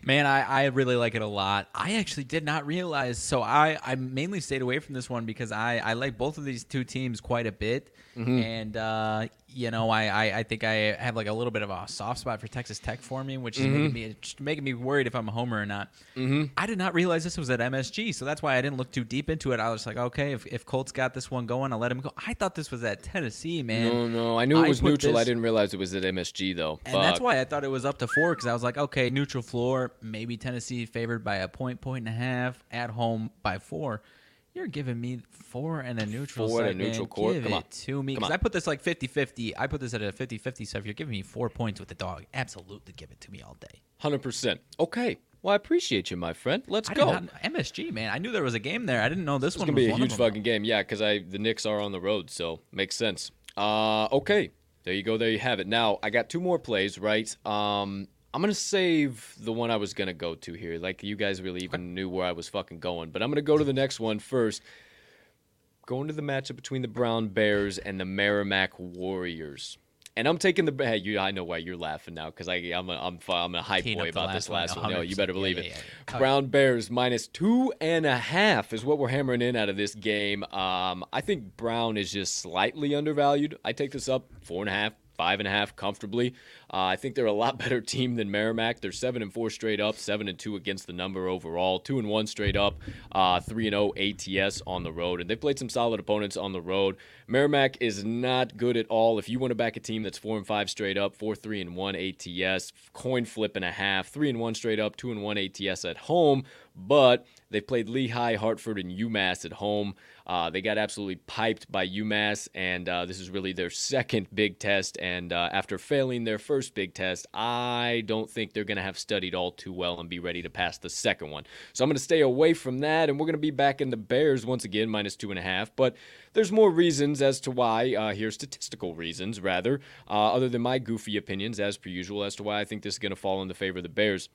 Man, I, I really like it a lot. I actually did not realize. So I, I mainly stayed away from this one because I, I like both of these two teams quite a bit. Mm-hmm. And, uh, you know, I, I, I, think I have like a little bit of a soft spot for Texas Tech for me, which is mm-hmm. making, me, making me worried if I'm a homer or not. Mm-hmm. I did not realize this was at MSG. So that's why I didn't look too deep into it. I was like, okay, if, if Colts got this one going, I'll let him go. I thought this was at Tennessee, man. No, no. I knew it was neutral. This, I didn't realize it was at MSG, though. And Fuck. that's why I thought it was up to four because I was like, okay, neutral floor, maybe Tennessee favored by a point, point and a half, at home by four. You're giving me four and a neutral four and a neutral court. Give Come it on. to me because I put this like 50-50. I put this at a 50-50. So if you're giving me four points with the dog, absolutely give it to me all day. Hundred percent. Okay. Well, I appreciate you, my friend. Let's I go. Not, MSG, man. I knew there was a game there. I didn't know this it's one gonna be a huge fucking game. Yeah, because I the Knicks are on the road, so makes sense. Uh, okay. There you go. There you have it. Now I got two more plays. Right. Um, I'm gonna save the one I was gonna go to here. Like you guys really even knew where I was fucking going, but I'm gonna go to the next one first. Going to the matchup between the Brown Bears and the Merrimack Warriors. And I'm taking the hey, you, I know why you're laughing now because I'm a, I'm I'm a hype boy about this last one. No, you better believe yeah, yeah, yeah. it. Brown Bears minus two and a half is what we're hammering in out of this game. Um, I think Brown is just slightly undervalued. I take this up four and a half, five and a half comfortably. Uh, I think they're a lot better team than Merrimack. They're seven and four straight up, seven and two against the number overall, two and one straight up, uh, three and zero oh ATS on the road, and they've played some solid opponents on the road. Merrimack is not good at all. If you want to back a team that's four and five straight up, four three and one ATS, coin flip and a half, three and one straight up, two and one ATS at home, but they've played Lehigh, Hartford, and UMass at home. Uh, they got absolutely piped by UMass, and uh, this is really their second big test. And uh, after failing their first big test, I don't think they're going to have studied all too well and be ready to pass the second one. So I'm going to stay away from that, and we're going to be back in the Bears once again, minus two and a half. But there's more reasons as to why, uh, here statistical reasons rather, uh, other than my goofy opinions as per usual, as to why I think this is going to fall in the favor of the Bears.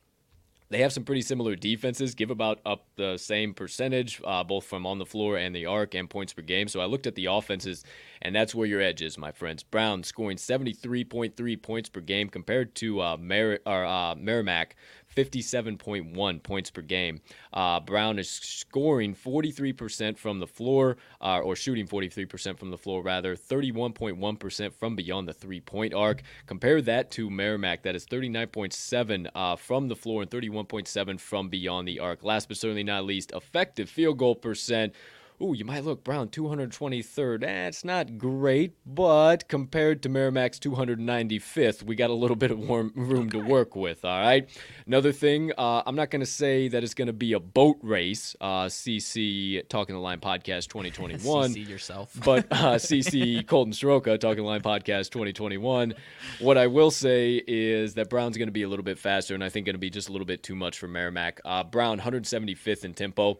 They have some pretty similar defenses, give about up the same percentage, uh, both from on the floor and the arc and points per game. So I looked at the offenses, and that's where your edge is, my friends. Brown scoring 73.3 points per game compared to uh, Mer- or, uh, Merrimack, 57.1 points per game. Uh, Brown is scoring 43% from the floor, uh, or shooting 43% from the floor, rather, 31.1% from beyond the three point arc. Compare that to Merrimack, that is 39.7 uh, from the floor and 31.7 from beyond the arc. Last but certainly not least, effective field goal percent Ooh, you might look Brown 223rd. That's not great, but compared to Merrimack's 295th, we got a little bit of warm room to work with. All right. Another thing, uh, I'm not going to say that it's going to be a boat race. Uh, CC Talking the Line Podcast 2021. CC yourself. but uh, CC Colton Soroka Talking the Line Podcast 2021. What I will say is that Brown's going to be a little bit faster, and I think going to be just a little bit too much for Merrimack. Uh, Brown 175th in tempo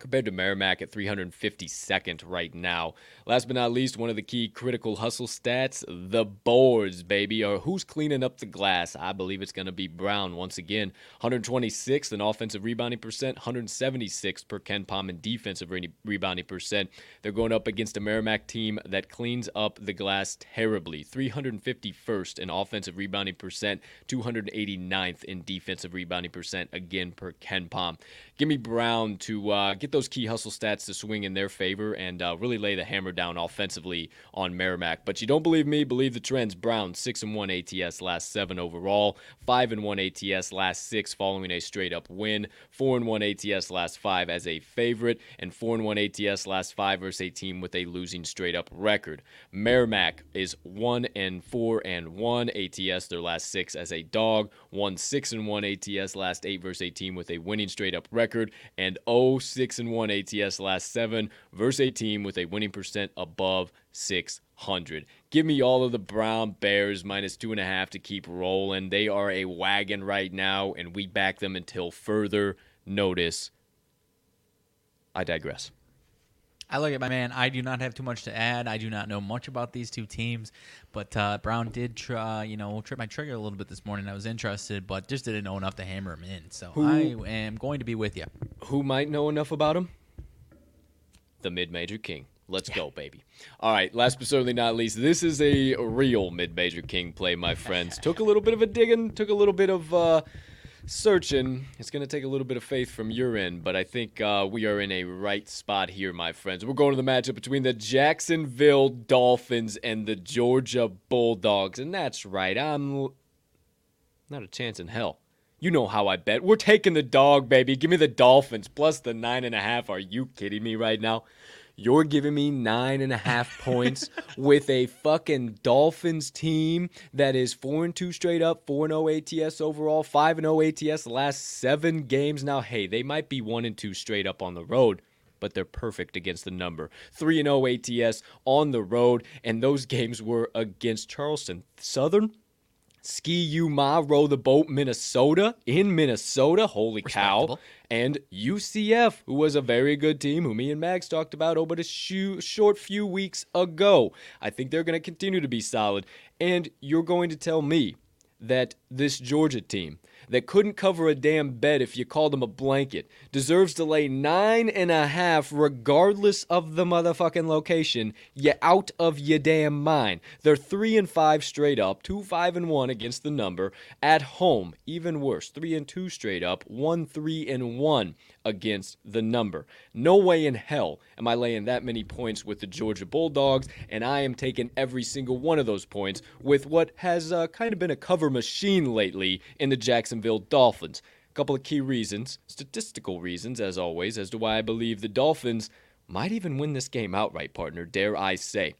compared to Merrimack at 352nd right now. Last but not least, one of the key critical hustle stats the boards, baby, or who's cleaning up the glass. I believe it's going to be Brown once again. 126th in offensive rebounding percent, 176th per KenPom in defensive re- rebounding percent. They're going up against a Merrimack team that cleans up the glass terribly. 351st in offensive rebounding percent, 289th in defensive rebounding percent, again per KenPom. Give me Brown to uh, get get those key hustle stats to swing in their favor and uh, really lay the hammer down offensively on Merrimack. But you don't believe me? Believe the trends. Brown six and one ATS last seven overall, five and one ATS last six following a straight up win, four and one ATS last five as a favorite, and four and one ATS last five versus a team with a losing straight up record. Merrimack is one and four and one ATS their last six as a dog, one six and one ATS last eight versus a team with a winning straight up record, and 0 6 and 1 ATS last seven versus a team with a winning percent above 600. Give me all of the Brown Bears minus two and a half to keep rolling. They are a wagon right now, and we back them until further notice. I digress. I look at my man. I do not have too much to add. I do not know much about these two teams, but uh, Brown did try, you know, trip my trigger a little bit this morning. I was interested, but just didn't know enough to hammer him in. So Who- I am going to be with you. Who might know enough about him? The mid major king. Let's go, baby. All right, last but certainly not least, this is a real mid major king play, my friends. took a little bit of a digging, took a little bit of uh, searching. It's going to take a little bit of faith from your end, but I think uh, we are in a right spot here, my friends. We're going to the matchup between the Jacksonville Dolphins and the Georgia Bulldogs. And that's right, I'm not a chance in hell. You know how I bet. We're taking the dog, baby. Give me the Dolphins plus the nine and a half. Are you kidding me right now? You're giving me nine and a half points with a fucking Dolphins team that is four and two straight up, four and oh zero ATS overall, five and oh zero ATS the last seven games. Now, hey, they might be one and two straight up on the road, but they're perfect against the number. 3 and 0 ATS on the road, and those games were against Charleston Southern, Ski-U-Mah row the boat Minnesota in Minnesota. Holy cow. And UCF, who was a very good team, who me and Mags talked about oh, but a shoo- short few weeks ago. I think they're going to continue to be solid. And you're going to tell me that this Georgia team that couldn't cover a damn bed if you called them a blanket deserves to lay nine and a half regardless of the motherfucking location. You out of your damn mind. They're three and five straight up, two five and one against the number at home. Even worse, three and two straight up, one three and one against the number. No way in hell am I laying that many points with the Georgia Bulldogs, and I am taking every single one of those points with what has uh, kind of been a cover machine lately in the Jacksonville Dolphins. A couple of key reasons, statistical reasons, as always, as to why I believe the Dolphins might even win this game outright, partner, dare I say.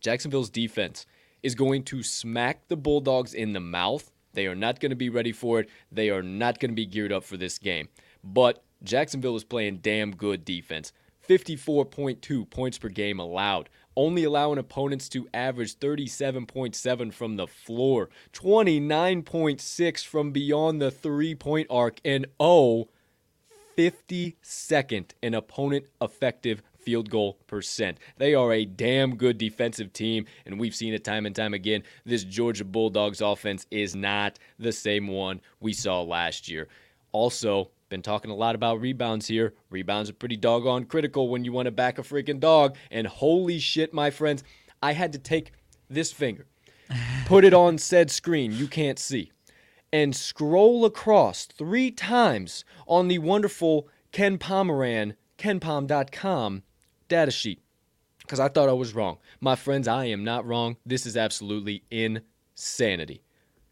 Jacksonville's defense is going to smack the Bulldogs in the mouth. They are not going to be ready for it. They are not going to be geared up for this game. But Jacksonville is playing damn good defense. 54.2 points per game allowed, only allowing opponents to average 37.7 from the floor, 29.6 from beyond the three point arc, and oh, 52nd in opponent effective field goal percent. They are a damn good defensive team, and we've seen it time and time again. This Georgia Bulldogs offense is not the same one we saw last year. Also, been talking a lot about rebounds here. Rebounds are pretty doggone critical when you want to back a freaking dog. And holy shit, my friends, I had to take this finger, put it on said screen you can't see, and scroll across three times on the wonderful Ken Pomeroy, kenpom.com data sheet because I thought I was wrong. My friends, I am not wrong. This is absolutely insanity.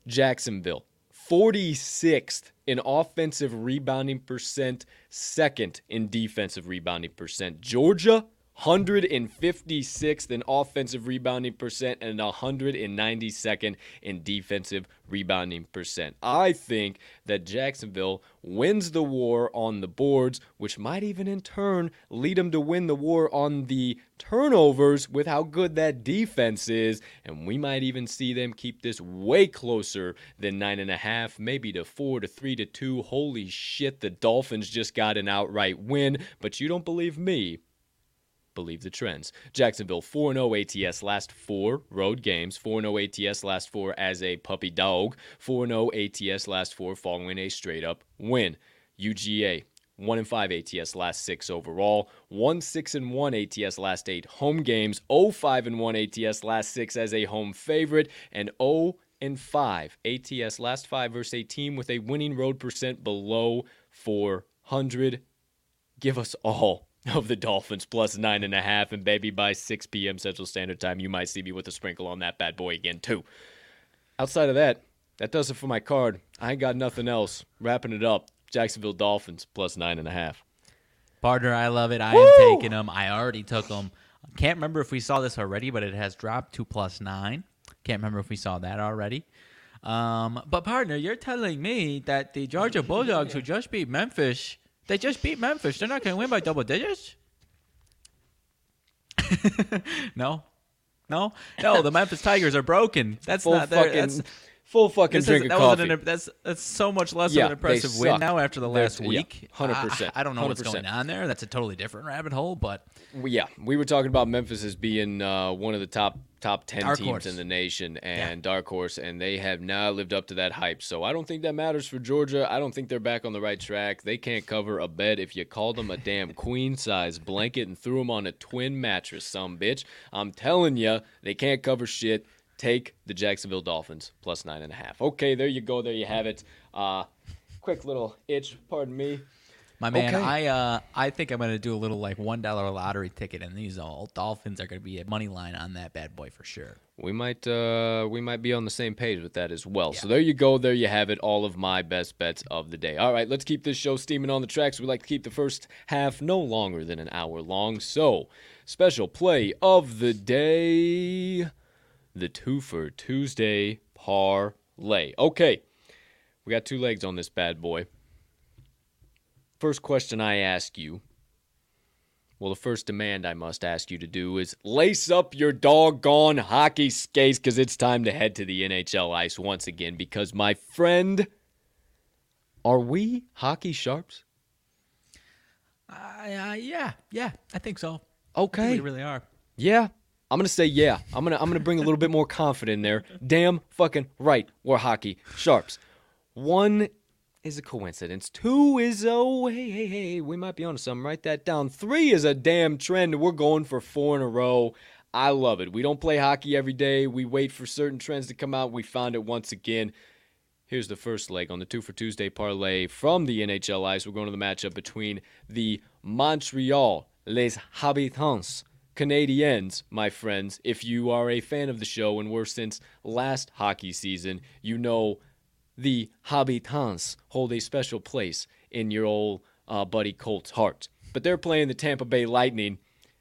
Jacksonville, 46th in offensive rebounding percent, second in defensive rebounding percent. Georgia, 156th in offensive rebounding percent and 192nd in defensive rebounding percent. I think that Jacksonville wins the war on the boards, which might even in turn lead them to win the war on the turnovers with how good that defense is. And we might even see them keep this way closer than nine and a half, maybe to four to three to two. Holy shit, the Dolphins just got an outright win. But you don't believe me believe the trends. Jacksonville 4 0 ATS last four road games, 4 0 ATS last four as a puppy dog, 4 0 ATS last four following a straight up win. UGA 1 and 5 ATS last 6 overall, 1 6 and 1 ATS last 8 home games, 0 5 and 1 ATS last 6 as a home favorite. And 0 and 5 ATS last 5 versus a team with a winning road percent below 400 give us all of the Dolphins plus nine and a half. And baby, by 6 p.m. Central Standard Time, you might see me with a sprinkle on that bad boy again, too. Outside of that, that does it for my card. I ain't got nothing else. Wrapping it up. Jacksonville Dolphins plus nine and a half. Partner, I love it. I am taking them. I already took them. Can't remember if we saw this already, but it has dropped to plus nine. Can't remember if we saw that already. Um, but partner, you're telling me that the Georgia Bulldogs, who just beat Memphis, they just beat Memphis. They're not going to win by double digits. no, no, no. The Memphis Tigers are broken. That's Full not fucking, That's, full fucking drink is, of that coffee. an, that's that's so much less Yeah, of an impressive win now after the They're- last week. 100%, I, I don't know what's 100%. going on there. That's a totally different rabbit hole, but yeah, we were talking about Memphis as being uh, one of the top top ten Dark teams horse. in the nation and dark horse, and they have not lived up to that hype. So I don't think that matters for Georgia. I don't think they're back on the right track. They can't cover a bed if you called them a damn queen size blanket and threw them on a twin mattress, some bitch. I'm telling you, they can't cover shit. Take the Jacksonville Dolphins plus nine and a half. Okay, there you go. There you have it. Uh, quick little itch. Pardon me. My man, Okay. I uh I think I'm gonna do a little like one dollar lottery ticket, and these all Dolphins are gonna be a money line on that bad boy for sure. We might uh we might be on the same page with that as well. So there you go, there you have it, all of my best bets of the day. All right, let's keep this show steaming on the tracks. We like to keep the first half no longer than an hour long. So, special play of the day, the two for Tuesday parlay. Okay. We got two legs on this bad boy. First question I ask you well, the first demand I must ask you to do is lace up your doggone hockey skates because it's time to head to the NHL ice once again. Because, my friend, are we hockey sharps? Uh, uh, yeah, yeah, I think so. I think Okay. we really are. Yeah. I'm gonna say yeah. I'm gonna I'm gonna bring a little bit more confidence in there. Damn fucking right. We're hockey sharps. One is a coincidence. Two is oh hey hey hey. We might be onto something. Write that down. Three is a damn trend. We're going for four in a row. I love it. We don't play hockey every day. We wait for certain trends to come out. We found it once again. Here's the first leg on the two for Tuesday parlay from the NHL Ice. We're going to the matchup between the Montreal Les Habitants Canadiens, my friends. If you are a fan of the show and were since last hockey season, you know the Habitants hold a special place in your old uh, buddy Colt's heart. But they're playing the Tampa Bay Lightning,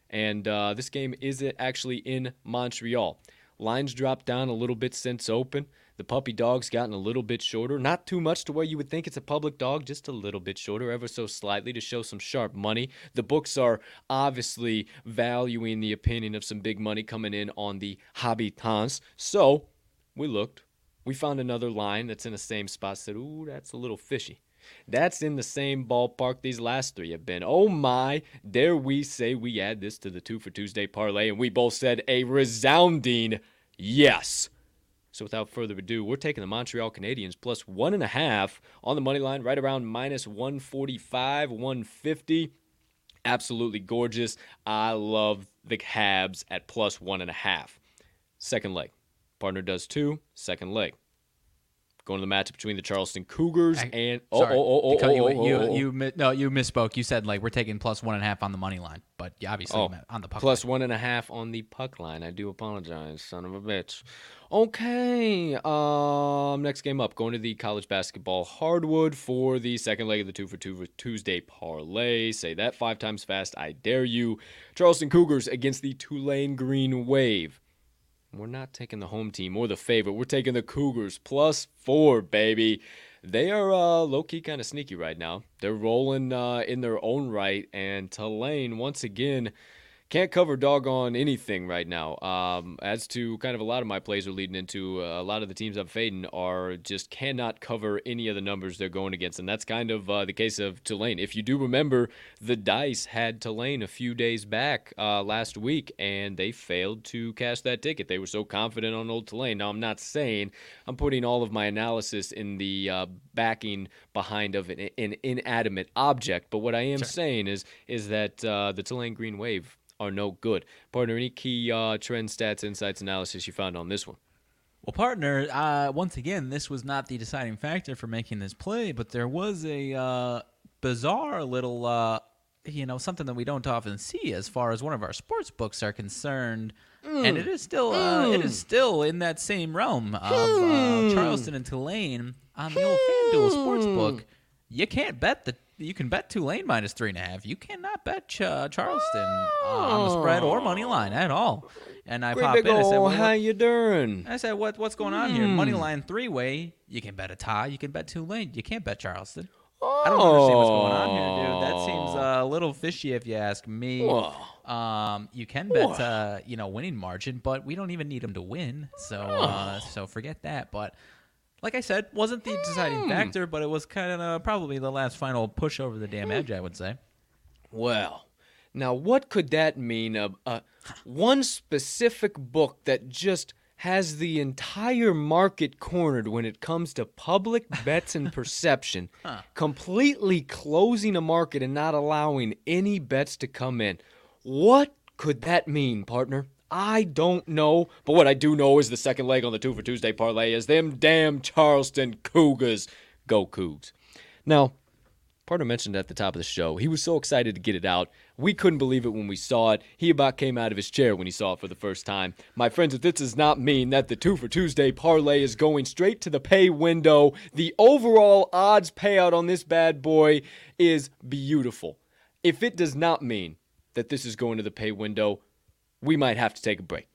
and uh, this game is actually in Montreal. Lines dropped down a little bit since open. The puppy dog's gotten a little bit shorter. Not too much to where you would think it's a public dog, just a little bit shorter, ever so slightly to show some sharp money. The books are obviously valuing the opinion of some big money coming in on the Habitants. So we looked. We found another line that's in the same spot. Said, ooh, that's a little fishy. That's in the same ballpark these last three have been. Oh my, dare we say we add this to the two for Tuesday parlay? And we both said a resounding yes. So without further ado, we're taking the Montreal Canadiens plus one and a half on the money line, right around minus 145, 150. Absolutely gorgeous. I love the Habs at plus one and a half. Second leg. Partner does two. Second leg. Going to the matchup between the Charleston Cougars I- and oh Sorry, oh oh oh you, oh, you, oh, oh. you, mi- no, you misspoke. You said like we're taking plus one and a half on the money line, but you obviously Oh, on the puck plus one and a half on the puck line. I do apologize, son of a bitch. Okay. Um, next game up, going to the college basketball hardwood for the second leg of the two for two for Tuesday parlay. Say that five times fast. I dare you. Charleston Cougars against the Tulane Green Wave. We're not taking the home team or the favorite. We're taking the Cougars plus four, baby. They are uh, low key kind of sneaky right now. They're rolling uh, in their own right, and Tulane once again can't cover doggone anything right now. Um, as to kind of a lot of my plays are leading into uh, a lot of the teams I'm fading are just cannot cover any of the numbers they're going against, and that's kind of uh, the case of Tulane. If you do remember, the dice had Tulane a few days back uh, last week, and they failed to cash that ticket. They were so confident on old Tulane. Now I'm not saying I'm putting all of my analysis in the uh, backing behind of an, an inanimate object, but what I am saying is is that uh, the Tulane Green Wave are no good. Partner, any key uh, trend stats, insights, analysis you found on this one? Well, partner, uh, once again, this was not the deciding factor for making this play, but there was a uh, bizarre little uh, you know something that we don't often see as far as one of our sports books are concerned. Mm. And it is still uh, it is still in that same realm of uh, Charleston and Tulane on the old FanDuel sports book. You can't bet the you can bet Tulane minus three and a half. You cannot bet Ch- uh, Charleston uh, on the spread or money line at all. And I Great pop in. I said, well, how you doing? I said, what what's going on here? Money line three way. You can bet a tie. You can bet Tulane. You can't bet Charleston. I don't understand what's going on here, dude. That seems uh, a little fishy if you ask me. Whoa. Um, you can bet, uh, you know, winning margin, but we don't even need them to win. So, uh, so forget that. But like I said, wasn't the deciding factor, but it was kind of probably the last final push over the damn edge, I would say. Well, now what could that mean? Uh, uh, one specific book that just has the entire market cornered when it comes to public bets and perception, completely closing a market and not allowing any bets to come in. What could that mean, partner? I don't know, but what I do know is the second leg on the two for Tuesday parlay is them damn Charleston Cougars. Go Cougs. Now, Partner mentioned at the top of the show, he was so excited to get it out. We couldn't believe it when we saw it. He about came out of his chair when he saw it for the first time. My friends, if this does not mean that the two for Tuesday parlay is going straight to the pay window, the overall odds payout on this bad boy is beautiful. If it does not mean that this is going to the pay window, we might have to take a break.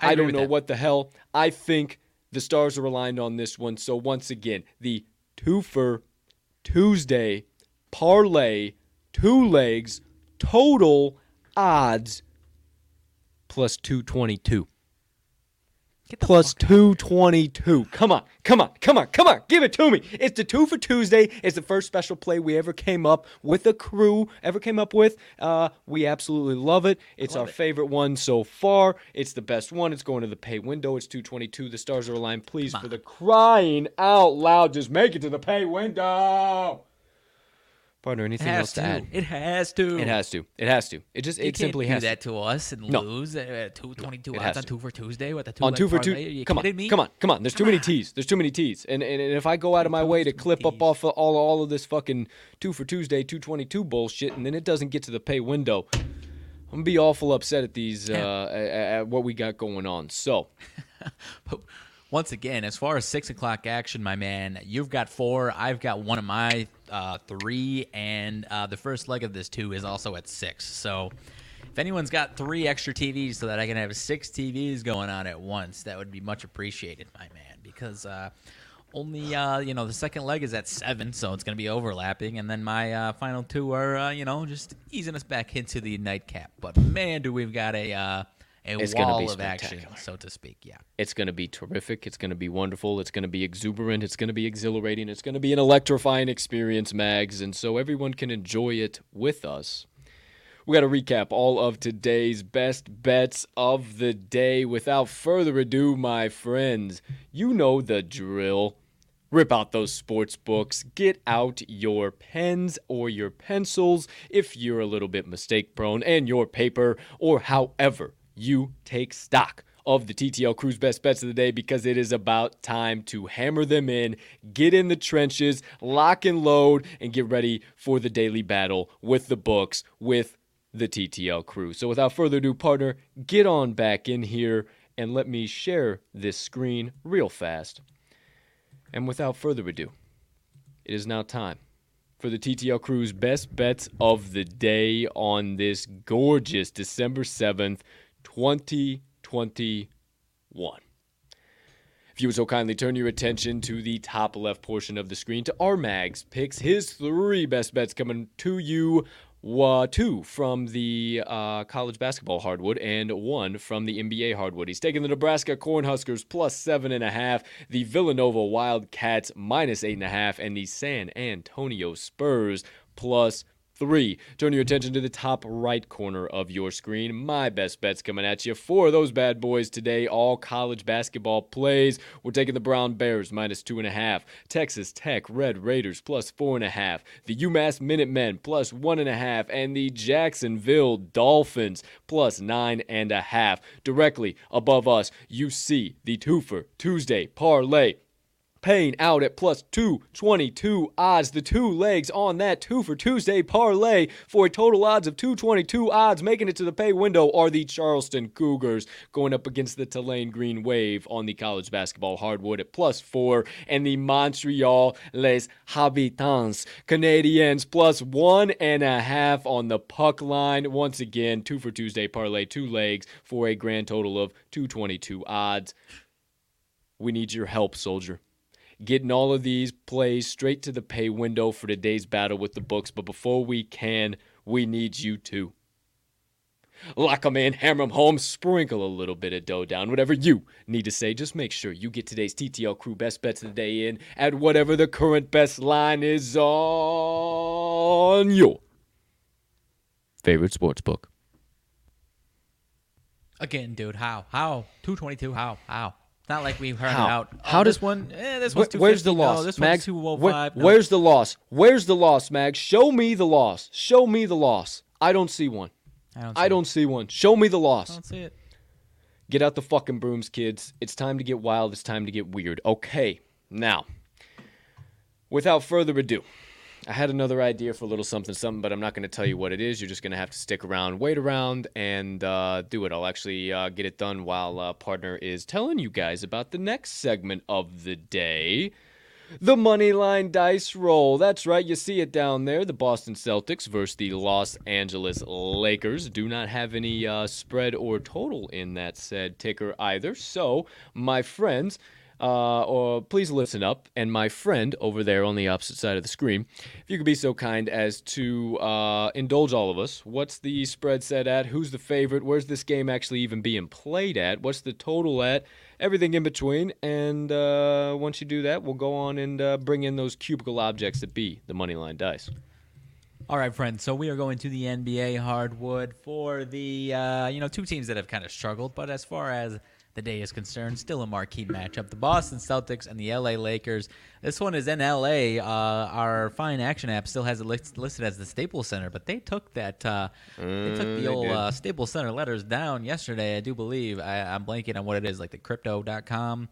I I, don't know that. what the hell. I think the stars are aligned on this one. So once again, the two for Tuesday parlay, two legs, total odds plus 222. Plus 222. Come on, come on, come on, come on. Give it to me. It's the two for Tuesday. It's the first special play we ever came up with a crew, ever came up with. Uh, we absolutely love it. It's our favorite one so far. It's the best one. It's going to the pay window. It's 222. The stars are aligned. Please, for the crying out loud, just make it to the pay window. Partner, anything else to to. add? It has to. It has to. It has to. It just You it can't simply do has that to. us and No. lose at two twenty two it odds has on to. two for Tuesday with the two on leg two for two. parlay. Are you Come on, kidding me? come on, come on. There's too many T's. There's too many T's. And, and and if I go out of my way to clip up off of all all of this fucking two for Tuesday, two twenty two bullshit, and then it doesn't get to the pay window, I'm gonna be awful upset at these uh, at, at what we got going on. So But once again, as far as six o'clock action, my man, you've got four. I've got one of my uh, three, and uh, the first leg of this two is also at six. So. If anyone's got three extra TVs so that I can have six TVs going on at once, that would be much appreciated, my man. Because uh, only uh, you know the second leg is at seven, so it's going to be overlapping, and then my uh, final two are uh, you know just easing us back into the nightcap. But man, do we've got a uh, a It's wall be of action, spectacular. so to speak. Yeah. it's gonna be terrific. It's gonna be wonderful. It's gonna be exuberant. It's gonna be exhilarating. It's gonna be an electrifying experience, Mags, and so everyone can enjoy it with us. We got to recap all of today's best bets of the day. Without further ado, my friends, you know the drill. Rip out those sports books. Get out your pens or your pencils if you're a little bit mistake prone, and your paper, or however you take stock of the TTL Crew's Best Bets of the Day because it is about time to hammer them in, get in the trenches, lock and load, and get ready for the daily battle with the books, with the TTL crew. So without further ado, partner, get on back in here and let me share this screen real fast. And without further ado, it is now time for the TTL crew's best bets of the day on this gorgeous December 7th, 2021. If you would so kindly turn your attention to the top left portion of the screen to our Mags picks his three best bets coming to you. Uh, two from the uh, college basketball hardwood and one from the NBA hardwood. He's taking the Nebraska Cornhuskers plus seven and a half, the Villanova Wildcats minus eight and a half, and the San Antonio Spurs plus three. Turn your attention to the top right corner of your screen. My best bets coming at you. Four of those bad boys today, all college basketball plays. We're taking the Brown Bears minus two and a half. Texas Tech Red Raiders plus four and a half. The UMass Minutemen plus one and a half. And the Jacksonville Dolphins plus nine and a half. Directly above us, you see the twofer Tuesday parlay paying out at plus 222 odds. The two legs on that two for Tuesday parlay for a total odds of 222 odds, making it to the pay window, are the Charleston Cougars going up against the Tulane Green Wave on the college basketball hardwood at plus four, and the Montreal Les Habitants Canadiens plus one and a half on the puck line. Once again, two for Tuesday parlay, two legs for a grand total of 222 odds. We need your help, soldier getting all of these plays straight to the pay window for today's battle with the books. But before we can, we need you to. Lock 'em in, hammer 'em home, sprinkle a little bit of dough down. Whatever you need to say, just make sure you get today's TTL crew best bets of the day in at whatever the current best line is on your favorite sports book. Again, dude, how? How? 222, how? How? Not like we heard How? it out. How oh, this does- one? Eh, this Where- one's where's the loss, No, this Mag? one's 205. Where- No. Where's the loss? Where's the loss, Mag? Show me the loss. Show me the loss. I don't see one. I don't. I see don't see one. Show me the It. I loss. don't see it. Get out the fucking brooms, kids. It's time to get wild. It's time to get weird. Okay, now, without further ado, I had another idea for a little something, something, but I'm not going to tell you what it is. You're just going to have to stick around, wait around, and uh, do it. I'll actually uh, get it done while uh, partner is telling you guys about the next segment of the day. The money line dice roll. That's right, you see it down there. The Boston Celtics versus the Los Angeles Lakers do not have any uh, spread or total in that said ticker either. So, my friends, uh, or please listen up, and my friend over there on the opposite side of the screen, if you could be so kind as to uh, indulge all of us. What's the spread set at? Who's the favorite? Where's this game actually even being played at? What's the total at? Everything in between. And uh, once you do that, we'll go on and uh, bring in those cubicle objects that be the money line dice. All right, friends. So we are going to the NBA hardwood for the uh, you know two teams that have kind of struggled, but as far as the day is concerned, still a marquee matchup: the Boston Celtics and the LA Lakers. This one is in LA. Uh, our Fine Action app still has it list- listed as the Staples Center, but they took that uh, they took the they old uh, Staples Center letters down yesterday. I do believe. I, I'm blanking on what it is, like the Crypto.com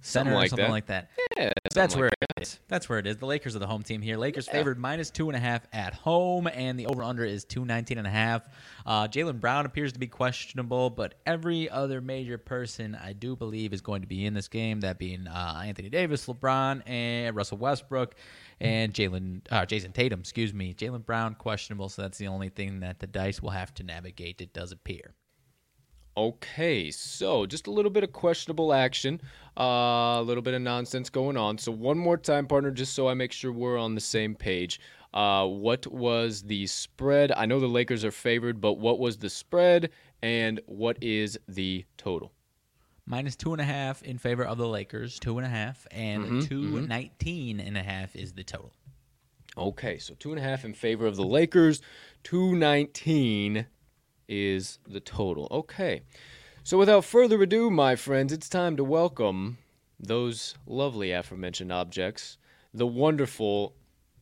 Center like or something that. like that. Yeah, That's where like it is. That's where it is. The Lakers are the home team here. Lakers favored minus two and a half at home, and the over under is two nineteen and a half. Uh, Jaylen Brown appears to be questionable, but every other major person I do believe is going to be in this game. That being uh, Anthony Davis, LeBron, and Russell Westbrook, and Jalen, uh, Jayson Tatum. Excuse me, Jaylen Brown questionable. So that's the only thing that the dice will have to navigate. It does appear. Okay, so just a little bit of questionable action, uh, a little bit of nonsense going on. So one more time, partner, just so I make sure we're on the same page. Uh, what was the spread? I know the Lakers are favored, but what was the spread and what is the total? Minus two and a half in favor of the Lakers, two and a half, and Mm-hmm, two nineteen and a half is the total. Okay, so two and a half in favor of the Lakers, two nineteen is the total. Okay, so without further ado, my friends, it's time to welcome those lovely aforementioned objects, the wonderful,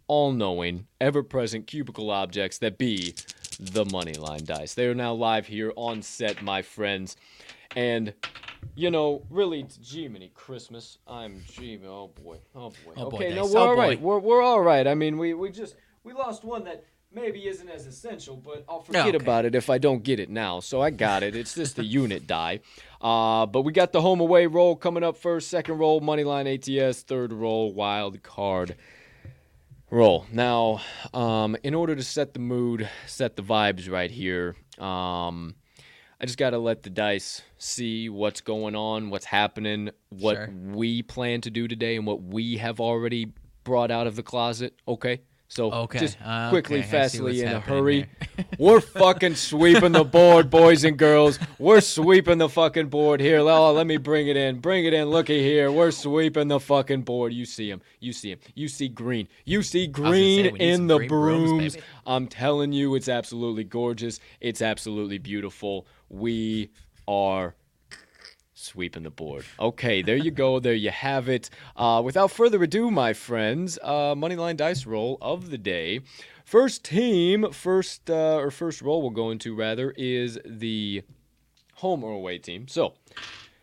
all-knowing, ever-present cubicle objects that be the money line dice. They are now live here on set, my friends, and. You know, really, it's Jiminy Christmas. I'm Jimmy. Oh boy. Oh boy. Oh, boy, okay, no, we're Oh, all right. We're, we're all right. I mean, we, we just we lost one that maybe isn't as essential, but I'll forget Okay. about it if I don't get it now. So I got it. It's just the unit die. Uh, but we got the home away roll coming up first, second roll money line ATS, third roll wild card roll. Now, um, in order to set the mood, set the vibes right here. Um, I just got to let the dice see what's going on, what's happening, what Sure. we plan to do today, and what we have already brought out of the closet. Okay. So Okay, just uh, quickly, okay, fastly, in a hurry. We're fucking sweeping the board, boys and girls. We're sweeping the fucking board here. Oh, let me bring it in. Bring it in. Looky here. We're sweeping the fucking board. You see him. You see him. You see green. You see gonna say, green in the green brooms, brooms. I'm telling you, it's absolutely gorgeous. It's absolutely beautiful. We are sweeping the board. Okay, there you go. There you have it. Uh, without further ado, my friends, uh, moneyline dice roll of the day. First team, first uh, or first roll we'll go into rather is the home or away team. So.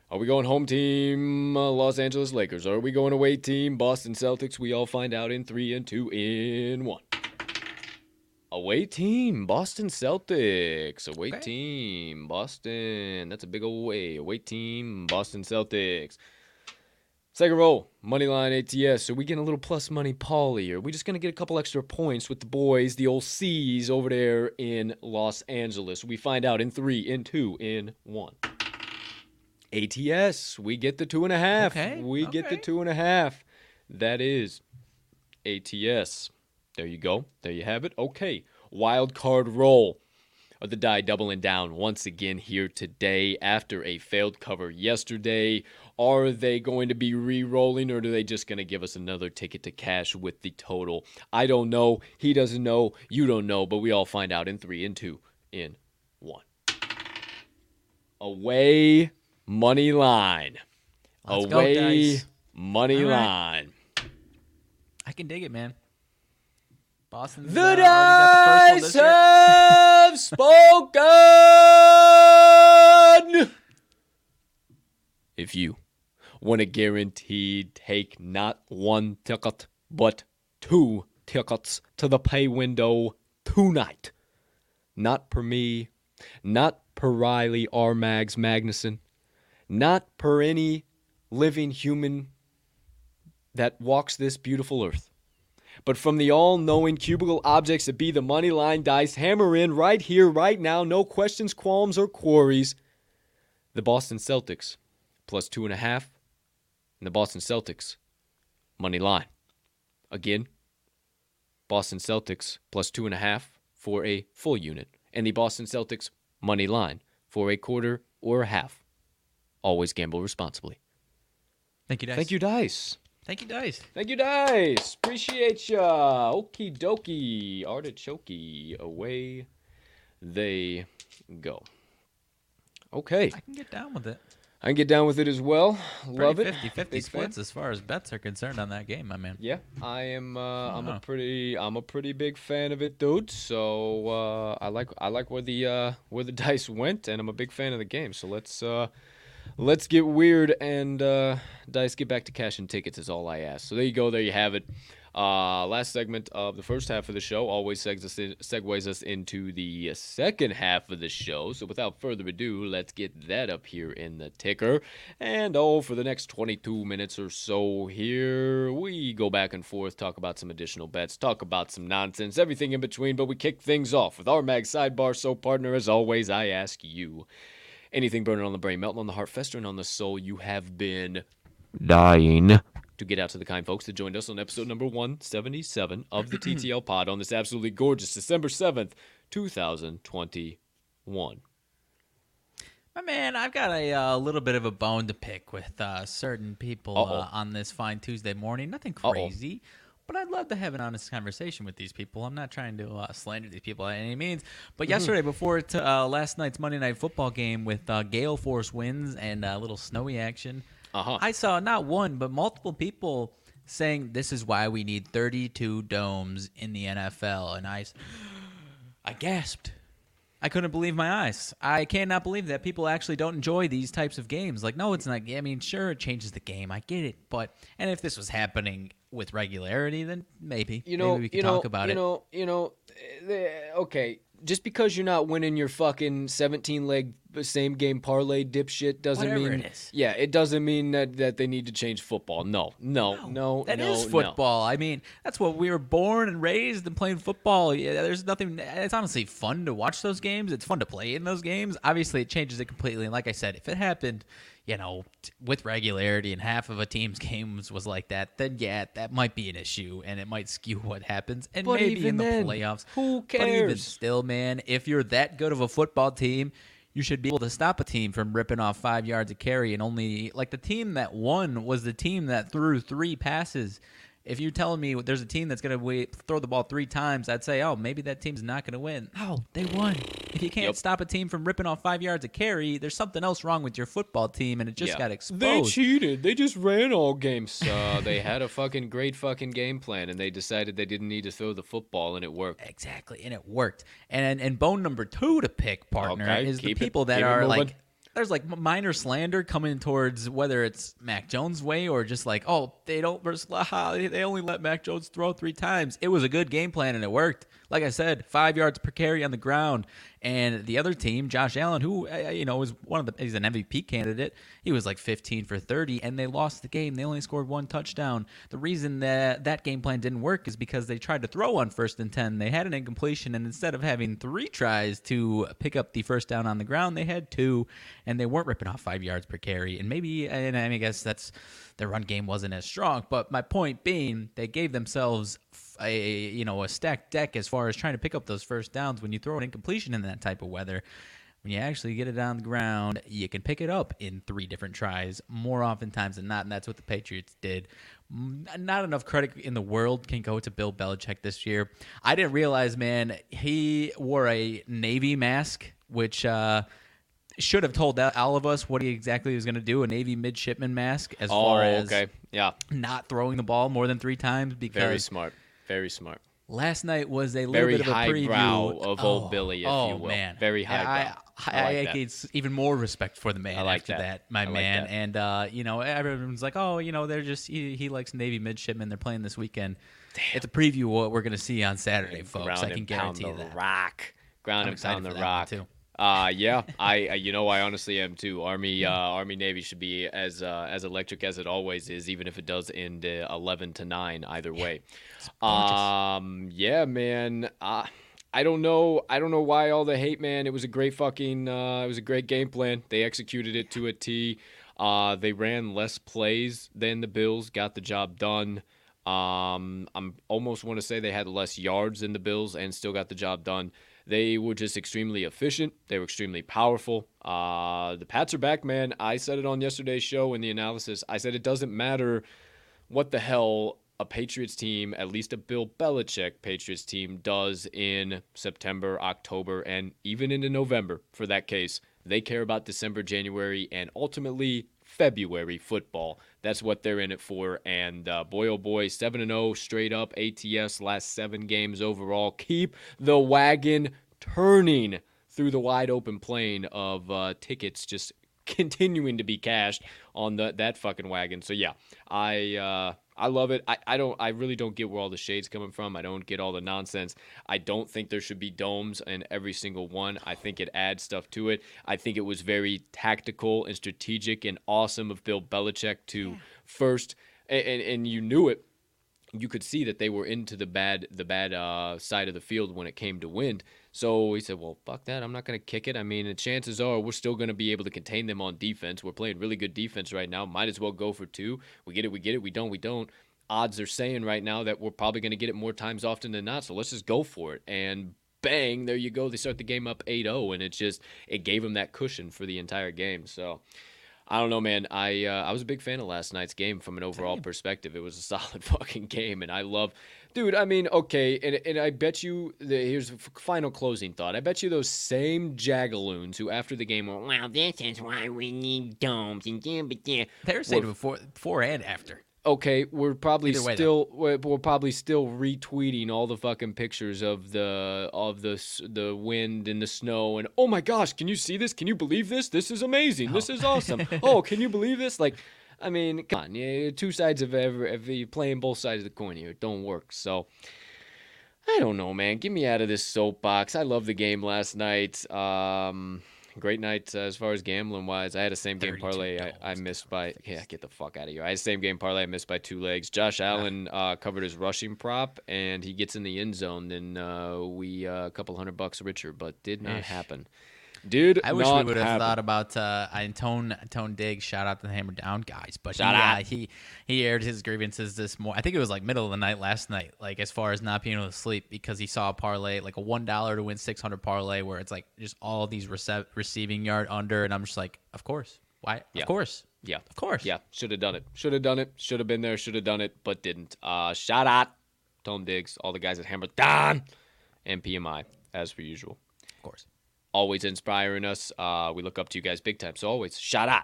Are we going home team uh, Los Angeles Lakers? Are we going away team Boston Celtics? We all find out in three and two in one. Away team Boston Celtics. Away Okay. team Boston. That's a big away. Away team Boston Celtics. Second roll, money line ATS. So we getting a little plus money Paulie. Are we just gonna get a couple extra points with the boys, the old C's over there in Los Angeles? We find out in three, in two, in one. ATS, we get the two and a half. Okay, We get the two and a half. That is ATS. There you go. There you have it. Okay. Wild card roll. Are the die doubling down once again here today after a failed cover yesterday? Are they going to be re rolling or are they just going to give us another ticket to cash with the total? I don't know. He doesn't know. You don't know. But we all find out in three, in two, in one. Away money line. Let's Away Dice. money right. line. I can dig it, man. Boston's The uh, already got the dice have spoken. If you want a guaranteed take not one ticket, but two tickets to the pay window tonight, not per me, not per Riley R. Mags Magnuson, not per any living human that walks this beautiful earth but from the all knowing cubicle objects that be the money line dice, hammer in right here, right now, no questions, qualms, or quarries. The Boston Celtics plus two and a half, and the Boston Celtics money line. Again, Boston Celtics plus two and a half for a full unit, and the Boston Celtics money line for a quarter or a half. Always gamble responsibly. Thank you, Dice. Thank you, Dice. Thank you, Dice. Thank you, Dice. Appreciate ya. Okie dokie. Artichoke. Away they go. Okay. I can get down with it. I can get down with it as well. Love Pretty it. 50 50 Big fan. splits as far as bets are concerned on that game, my man. Yeah, I am. Uh, I'm a pretty. I'm a pretty big fan of it, dude. So uh, I like. I like where the uh, where the dice went, and I'm a big fan of the game. So let's uh, let's get weird and uh, dice get back to cash and tickets is all I ask. So there you go. There you have it. Uh, last segment of the first half of the show always segs us in, segues us into the second half of the show. So without further ado, let's get that up here in the ticker. And oh, for the next 22 minutes or so here, we go back and forth, talk about some additional bets, talk about some nonsense, everything in between. But we kick things off with our mag sidebar. So partner, as always, I ask you. Anything burning on the brain, melting on the heart, festering on the soul, you have been dying to get out to the kind folks that joined us on episode number 177 of the TTL pod on this absolutely gorgeous December 7th, 2021. My man, I've got a uh, little bit of a bone to pick with uh, certain people uh, on this fine Tuesday morning. Nothing Uh-oh. But I'd love to have an honest conversation with these people. I'm not trying to uh, slander these people by any means. But Mm-hmm. yesterday, before t- uh, last night's Monday Night Football game with uh, gale force winds and a little snowy action, Uh-huh. I saw not one but multiple people saying this is why we need 32 domes in the NFL, and I, I gasped. I couldn't believe my eyes. I cannot believe that people actually don't enjoy these types of games. Like, no, it's not. I mean, sure, it changes the game. I get it, but and if this was happening with regularity, then maybe you know, maybe we could you know, talk about you it. know, you know, eh, the- okay. Just because you're not winning your fucking 17 leg same game parlay dipshit doesn't Whatever mean it yeah, it doesn't mean that that they need to change football. No, no, no, That no, is no. football. I mean, that's what we were born and raised and playing football. Yeah, there's nothing. It's honestly fun to watch those games. It's fun to play in those games. Obviously, it changes it completely. And like I said, if it happened, you know, t- with regularity and half of a team's games was like that, then yeah, that might be an issue and it might skew what happens. And But maybe in the then, playoffs, who cares But even still, man, if you're that good of a football team. You should be able to stop a team from ripping off five yards of carry and only like the team that won was the team that threw three passes. If you're telling me there's a team that's going to throw the ball three times, I'd say, oh, maybe that team's not going to win. Oh, they won. If you can't Yep. stop a team from ripping off five yards of carry, there's something else wrong with your football team, and it just Yeah. got They cheated. They just ran all games. Uh, they had a fucking great fucking game plan, and they decided they didn't need to throw the football, and it worked. Exactly, and it worked. And and bone number two to pick, partner, Okay, is the keep it- people that are moving. like there's like minor slander coming towards whether it's Mac Jones' way or just like, oh, they don't they only let Mac Jones throw three times. It was a good game plan and it worked. Like I said, five yards per carry on the ground. And the other team, Josh Allen, who uh, you know was one of the he's an MVP candidate. He was like 15 for 30, and they lost the game. They only scored one touchdown. The reason that that game plan didn't work is because they tried to throw on first and 10. They had an incompletion, and instead of having three tries to pick up the first down on the ground, they had two, and they weren't ripping off five yards per carry. And maybe, and I guess that's their run game wasn't as strong. But my point being, they gave themselves a you know a stacked deck as far as trying to pick up those first downs. When you throw an incompletion in that type of weather, when you actually get it on the ground, you can pick it up in three different tries more oftentimes than not, and that's what the Patriots did. Not enough credit in the world can go to Bill Belichick this year. I didn't realize, man, he wore a Navy mask, which. Uh, should have told all of us what he exactly was going to do a Navy midshipman mask as oh, far as okay. yeah. not throwing the ball more than three times because very smart, very smart. Last night was a little very bit of a preview of oh, old Billy, if oh, you will. man, very high. I, I, I, like I get even more respect for the man I like after that. that, my like man. that. And uh, you know, everyone's like, oh, you know, they're just he, he likes Navy midshipmen. They're playing this weekend. It's a preview of what we're going to see on Saturday, folks. Ground I can guarantee the that. rock. Ground I'm and pound the for that one, rock. too. Uh yeah, I uh, you know I honestly am too. Army uh, Army Navy should be as uh, as electric as it always is, even if it does end uh, eleven to nine either way. Um yeah, man. Uh, I don't know. I don't know why all the hate, man. It was a great fucking. Uh, it was a great game plan. They executed it to a T. Uh, they ran less plays than the Bills. Got the job done. Um, I'm almost want to say they had less yards than the Bills and still got the job done. They were just extremely efficient. They were extremely powerful. Uh, the Pats are back, man. I said it on yesterday's show in the analysis. I said it doesn't matter what the hell a Patriots team, at least a Bill Belichick Patriots team, does in September, October, and even into November for that case. They care about December, January, and ultimately February football. That's what they're in it for. And uh, boy, oh boy, 7 0 straight up ATS last seven games overall. Keep the wagon turning through the wide open plain of uh, tickets just continuing to be cashed on the, that fucking wagon. So yeah, I uh, I love it. I, I don't I really don't get where all the shades coming from. I don't get all the nonsense. I don't think there should be domes in every single one. I think it adds stuff to it. I think it was very tactical and strategic and awesome of Bill Belichick to first and, and, and you knew it you could see that they were into the bad the bad uh, side of the field when it came to wind. So he said, "Well, fuck that. I'm not going to kick it. I mean, the chances are we're still going to be able to contain them on defense. We're playing really good defense right now. Might as well go for two. We get it. We get it. We don't. We don't. Odds are saying right now that we're probably going to get it more times often than not. So let's just go for it. And bang, there you go. They start the game up 8-0, and it just it gave them that cushion for the entire game. So." I don't know, man. I uh, I was a big fan of last night's game from an overall perspective. It was a solid fucking game, and I love, dude. I mean, okay, and, and I bet you the, here's final closing thought. I bet you those same jagaloons who after the game were, well, this is why we need domes and yeah, but yeah. They were saying before, before and after. Okay, we're probably way, still we're, we're probably still retweeting all the fucking pictures of the of the the wind and the snow and oh my gosh, can you see this? Can you believe this? This is amazing. This is awesome. oh, can you believe this? Like, I mean, come on, yeah, two sides of every if you playing both sides of the coin here, it don't work. So. I don't know, man. Get me out of this soapbox. I love the game last night. Um, great night uh, as far as gambling wise. I had a same game parlay. I, I missed by yeah. Get the fuck out of here. I had a same game parlay. I missed by two legs. Josh Allen uh, covered his rushing prop and he gets in the end zone. Then uh, we uh, a couple hundred bucks richer, but did not Ish. happen. Did I wish we would have happen. thought about uh, Tone Tone Diggs. Shout out to the Hammer Down guys, but Shout he, uh, out. he he aired his grievances this morning. I think it was like middle of the night last night. Like as far as not being able to sleep because he saw a parlay, like a one dollar to win six hundred parlay, where it's like just all these rece- receiving yard under, and I'm just like, of course, why? Yeah. Of course, Yeah. of course, Yeah, should have done it. Should have done it. Should have been there. Should have done it, but didn't. Uh, shout out, Tom Diggs, all the guys at Hammer Down, and PMI as per usual. of course. Always inspiring us. Uh, we look up to you guys big time. So always shout out.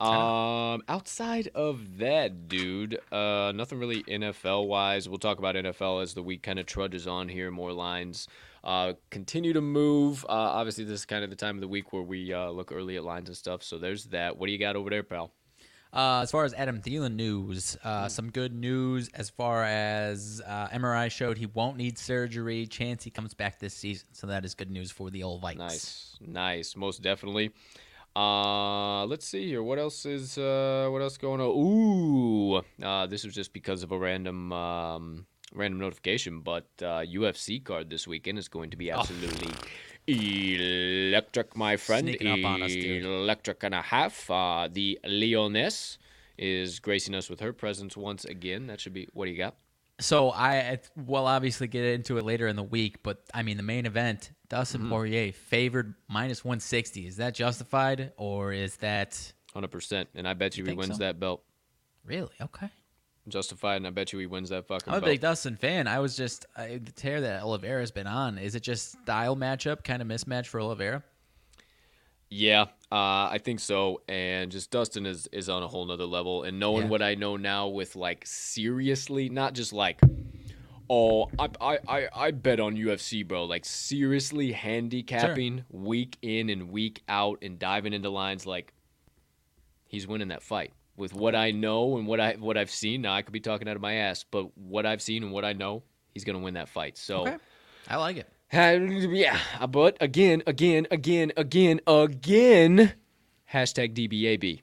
Um, outside of that, dude, uh, nothing really NFL wise. We'll talk about NFL as the week kind of trudges on here. More lines uh, continue to move. Uh, obviously, this is kind of the time of the week where we uh, look early at lines and stuff. So there's that. What do you got over there, pal? Uh, as far as Adam Thielen news, uh, some good news as far as uh, MRI showed he won't need surgery. Chance he comes back this season, so that is good news for the old Vikes. Nice, nice, most definitely. Uh, let's see here. What else is uh, what else going on? Ooh, uh, this was just because of a random um, random notification, but uh, UFC card this weekend is going to be absolutely electric, my friend. Sneaking up on us, dude. Electric and a half. Uh, the Lioness is gracing us with her presence once again. That should be. What do you got? So I will obviously get into it later in the week, but I mean the main event, Dustin Mm-hmm. Poirier favored minus 160. Is that justified or is that Hundred percent. And I bet you, You he wins so? that belt. really okay? Justified, and I bet you he wins that fucking I'm a belt. big Dustin fan. I was just I, the tear that Oliveira's been on. Is it just style matchup, kind of mismatch for Oliveira? Yeah, uh, I think so. And just Dustin is is on a whole nother level. And knowing Yeah. what I know now with like seriously, not just like, oh, I I I, I bet on UFC, bro. Like seriously handicapping week in and week out and diving into lines like he's winning that fight. With what I know and what I what I've seen, now I could be talking out of my ass, but what I've seen and what I know, he's gonna win that fight. So. Okay. I like it. Uh, yeah, but again, again, again, again, again, hashtag DBAB.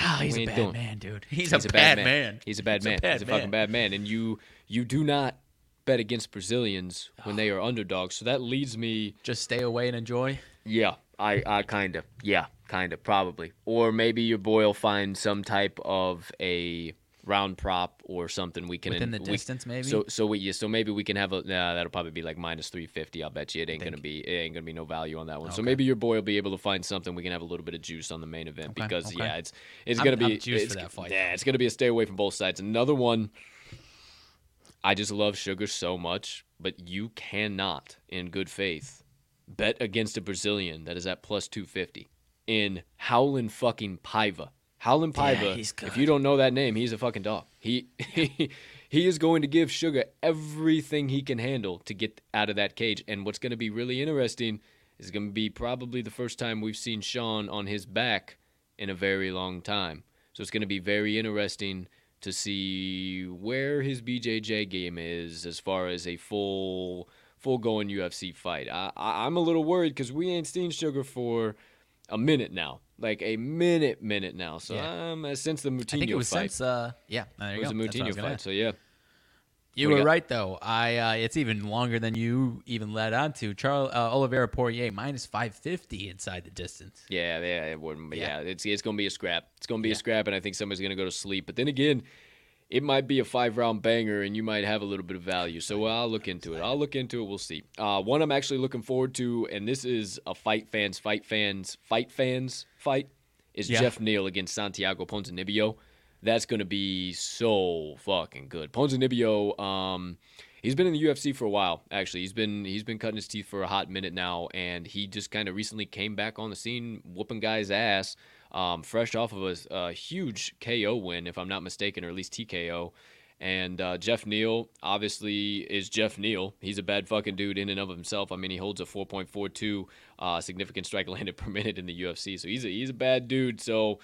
Oh, he's a bad doing- man, dude. He's, He's a, bad man. He's a bad He's a man. bad He's a fucking bad man. And you you do not bet against Brazilians when they are underdogs. So that leads me Just stay away and enjoy. yeah, I I kind of. Yeah, kind of probably. Or maybe your boy will find some type of a round prop or something we can Within the we- distance, maybe? So so we yeah, so maybe we can have a nah, that'll probably be like minus 350. I'll bet you it ain't going to be it ain't to be no value on that one. So maybe your boy will be able to find something we can have a little bit of juice on the main event Okay, because okay. yeah, it's it's I'm- to be it's, that fight, Yeah, it's going to be a stay away from both sides. Another one I just love Sugar so much, but you cannot, in good faith, bet against a Brazilian that is at plus 250 in Raulian fucking Paiva. Raulian Yeah, Paiva, he's if you don't know that name, he's a fucking dog. He, he he is going to give Sugar everything he can handle to get out of that cage. And what's going to be really interesting is going to be probably the first time we've seen Sean on his back in a very long time. So it's going to be very interesting to see where his BJJ game is as far as a full full going UFC fight. I, I I'm a little worried because we ain't seen Sugar for a minute now, like a minute minute now. So Yeah. um, uh, since the Moutinho I think it was fight, since uh yeah, there it you was go. a Moutinho fight. So yeah, You What were right though. I uh, it's even longer than you even led on to. Charles uh, Oliveira Poirier minus 550 inside the distance. Yeah, yeah, it wouldn't. Yeah. Yeah, it's it's gonna be a scrap. It's gonna be a scrap, and I think somebody's gonna go to sleep. But then again, it might be a five round banger, and you might have a little bit of value. So I'll look into it. I'll look into it. We'll see. Uh, one I'm actually looking forward to, and this is a fight fans, fight fans, fight fans fight. Is Yeah. Geoff Neal against Santiago Ponzinibbio? That's gonna be so fucking good. Ponzinibbio, um, he's been in the UFC for a while. Actually, he's been he's been cutting his teeth for a hot minute now, and he just kind of recently came back on the scene, whooping guys' ass, um, fresh off of a, a huge KO win, if I'm not mistaken, or at least TKO. And uh, Geoff Neal obviously is Geoff Neal. He's a bad fucking dude in and of himself. I mean, he holds a 4.42 uh, significant strike landed per minute in the UFC, so he's a he's a bad dude. So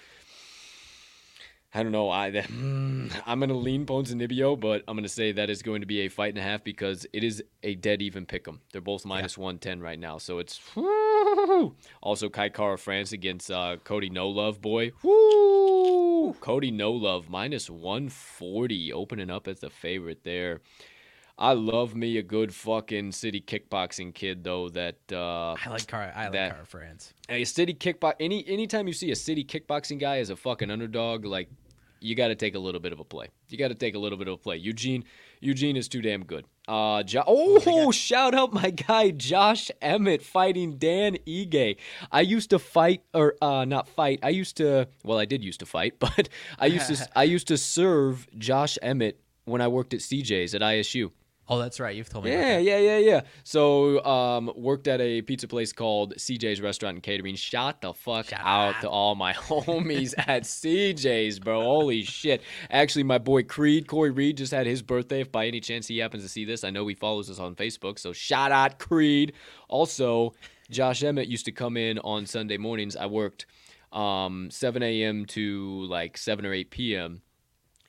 I don't know. I I'm gonna lean Ponzinibbio, but I'm gonna say that is going to be a fight and a half because it is a dead even pick 'em. They're both minus 110 right now, so it's also Kai Kara France against uh, Cody No Love boy. Woo! Cody No Love minus 140 opening up as the favorite there. I love me a good fucking city kickboxing kid though. That uh, I like Car. I like That- Car France. a city kickbox any anytime you see a city kickboxing guy as a fucking underdog, like you got to take a little bit of a play. You got to take a little bit of a play. Eugene Eugene is too damn good. Uh, jo- oh, shout out my guy Josh Emmett fighting Dan Ige. I used to fight or uh, not fight. I used to well, I did used to fight, but I used to I used to serve Josh Emmett when I worked at CJ's at ISU. Oh, that's right. You've told me. Yeah, yeah, yeah, yeah. So, um, worked at a pizza place called CJ's Restaurant and Catering. Shout the fuck Shout out out. to all my homies at CJ's, bro. Holy shit. Actually, my boy Creed, Corey Reed, just had his birthday. If by any chance he happens to see this, I know he follows us on Facebook. So, shout out Creed. Also, Josh Emmett used to come in on Sunday mornings. I worked um, 7 a.m. to like 7 or 8 p.m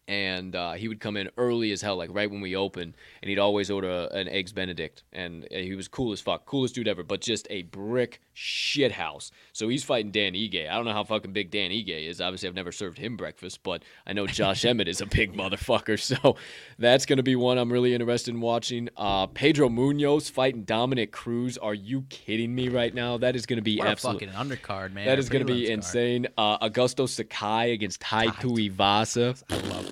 and uh, he would come in early as hell, like right when we opened, and he'd always order a, an eggs Benedict, and he was cool as fuck, coolest dude ever, but just a brick shit house. So he's fighting Dan Ige. I don't know how fucking big Dan Ige is. Obviously, I've never served him breakfast, but I know Josh Emmett is a big motherfucker. So that's gonna be one I'm really interested in watching. Uh, Pedro Munhoz fighting Dominick Cruz. Are you kidding me right now? That is gonna be What a absolute. fucking undercard, man. That is going to be insane. Uh, Augusto Sakai against Tai Tuivasa. I love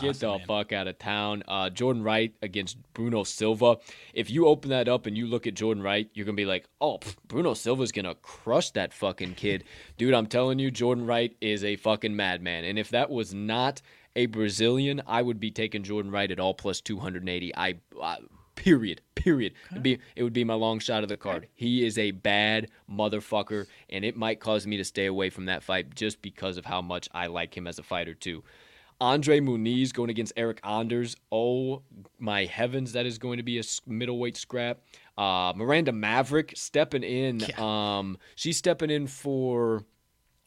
Get the man. fuck out of town. Uh, Jordan Wright against Bruno Silva. If you open that up and you look at Jordan Wright, you're gonna be like, "Oh, pff, Bruno Silva's gonna crush that fucking kid." Dude, I'm telling you, Jordan Wright is a fucking madman. And if that was not a Brazilian, I would be taking Jordan Wright at all plus 280. I. Uh, Period. Period. It'd be it would be my long shot of the card. He is a bad motherfucker, and it might cause me to stay away from that fight just because of how much I like him as a fighter too. Andre Muniz going against Eric Anders. Oh my heavens, that is going to be a middleweight scrap. Uh, Miranda Maverick stepping in. Um, she's stepping in for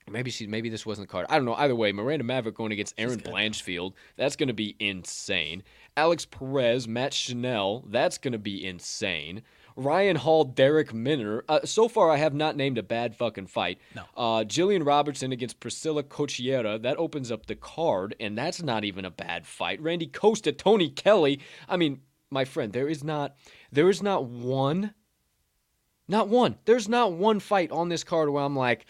maybe she maybe this wasn't the card. I don't know. Either way, Miranda Maverick going against Erin Blanchfield. That's going to be insane. Alex Perez, Matt Schnell. That's going to be insane. Ryan Hall, Darrick Minner. Uh, so far, I have not named a bad fucking fight. No. Uh, Jillian Robertson against Priscilla Cachoeira. That opens up the card, and that's not even a bad fight. Randy Costa, Tony Kelly. I mean, my friend, there is not, there is not one, not one. There's not one fight on this card where I'm like,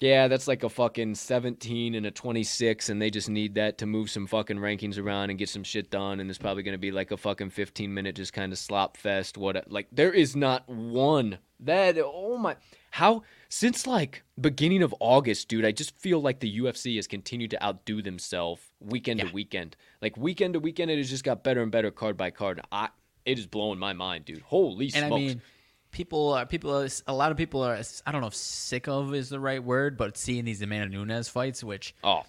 yeah, that's like a fucking 17 and a 26, and they just need that to move some fucking rankings around and get some shit done. And it's probably going to be like a fucking 15 minute just kind of slop fest. What? Like, there is not one that. Oh my. How? Since like beginning of August, dude, I just feel like the UFC has continued to outdo themselves weekend Yeah. to weekend. Like weekend to weekend, it has just got better and better card by card. I. It is blowing my mind, dude. Holy And smokes. I mean, people are people. Are, a lot of people are. I don't know if sick of is the right word, but seeing these Amanda Nunes fights, which oh,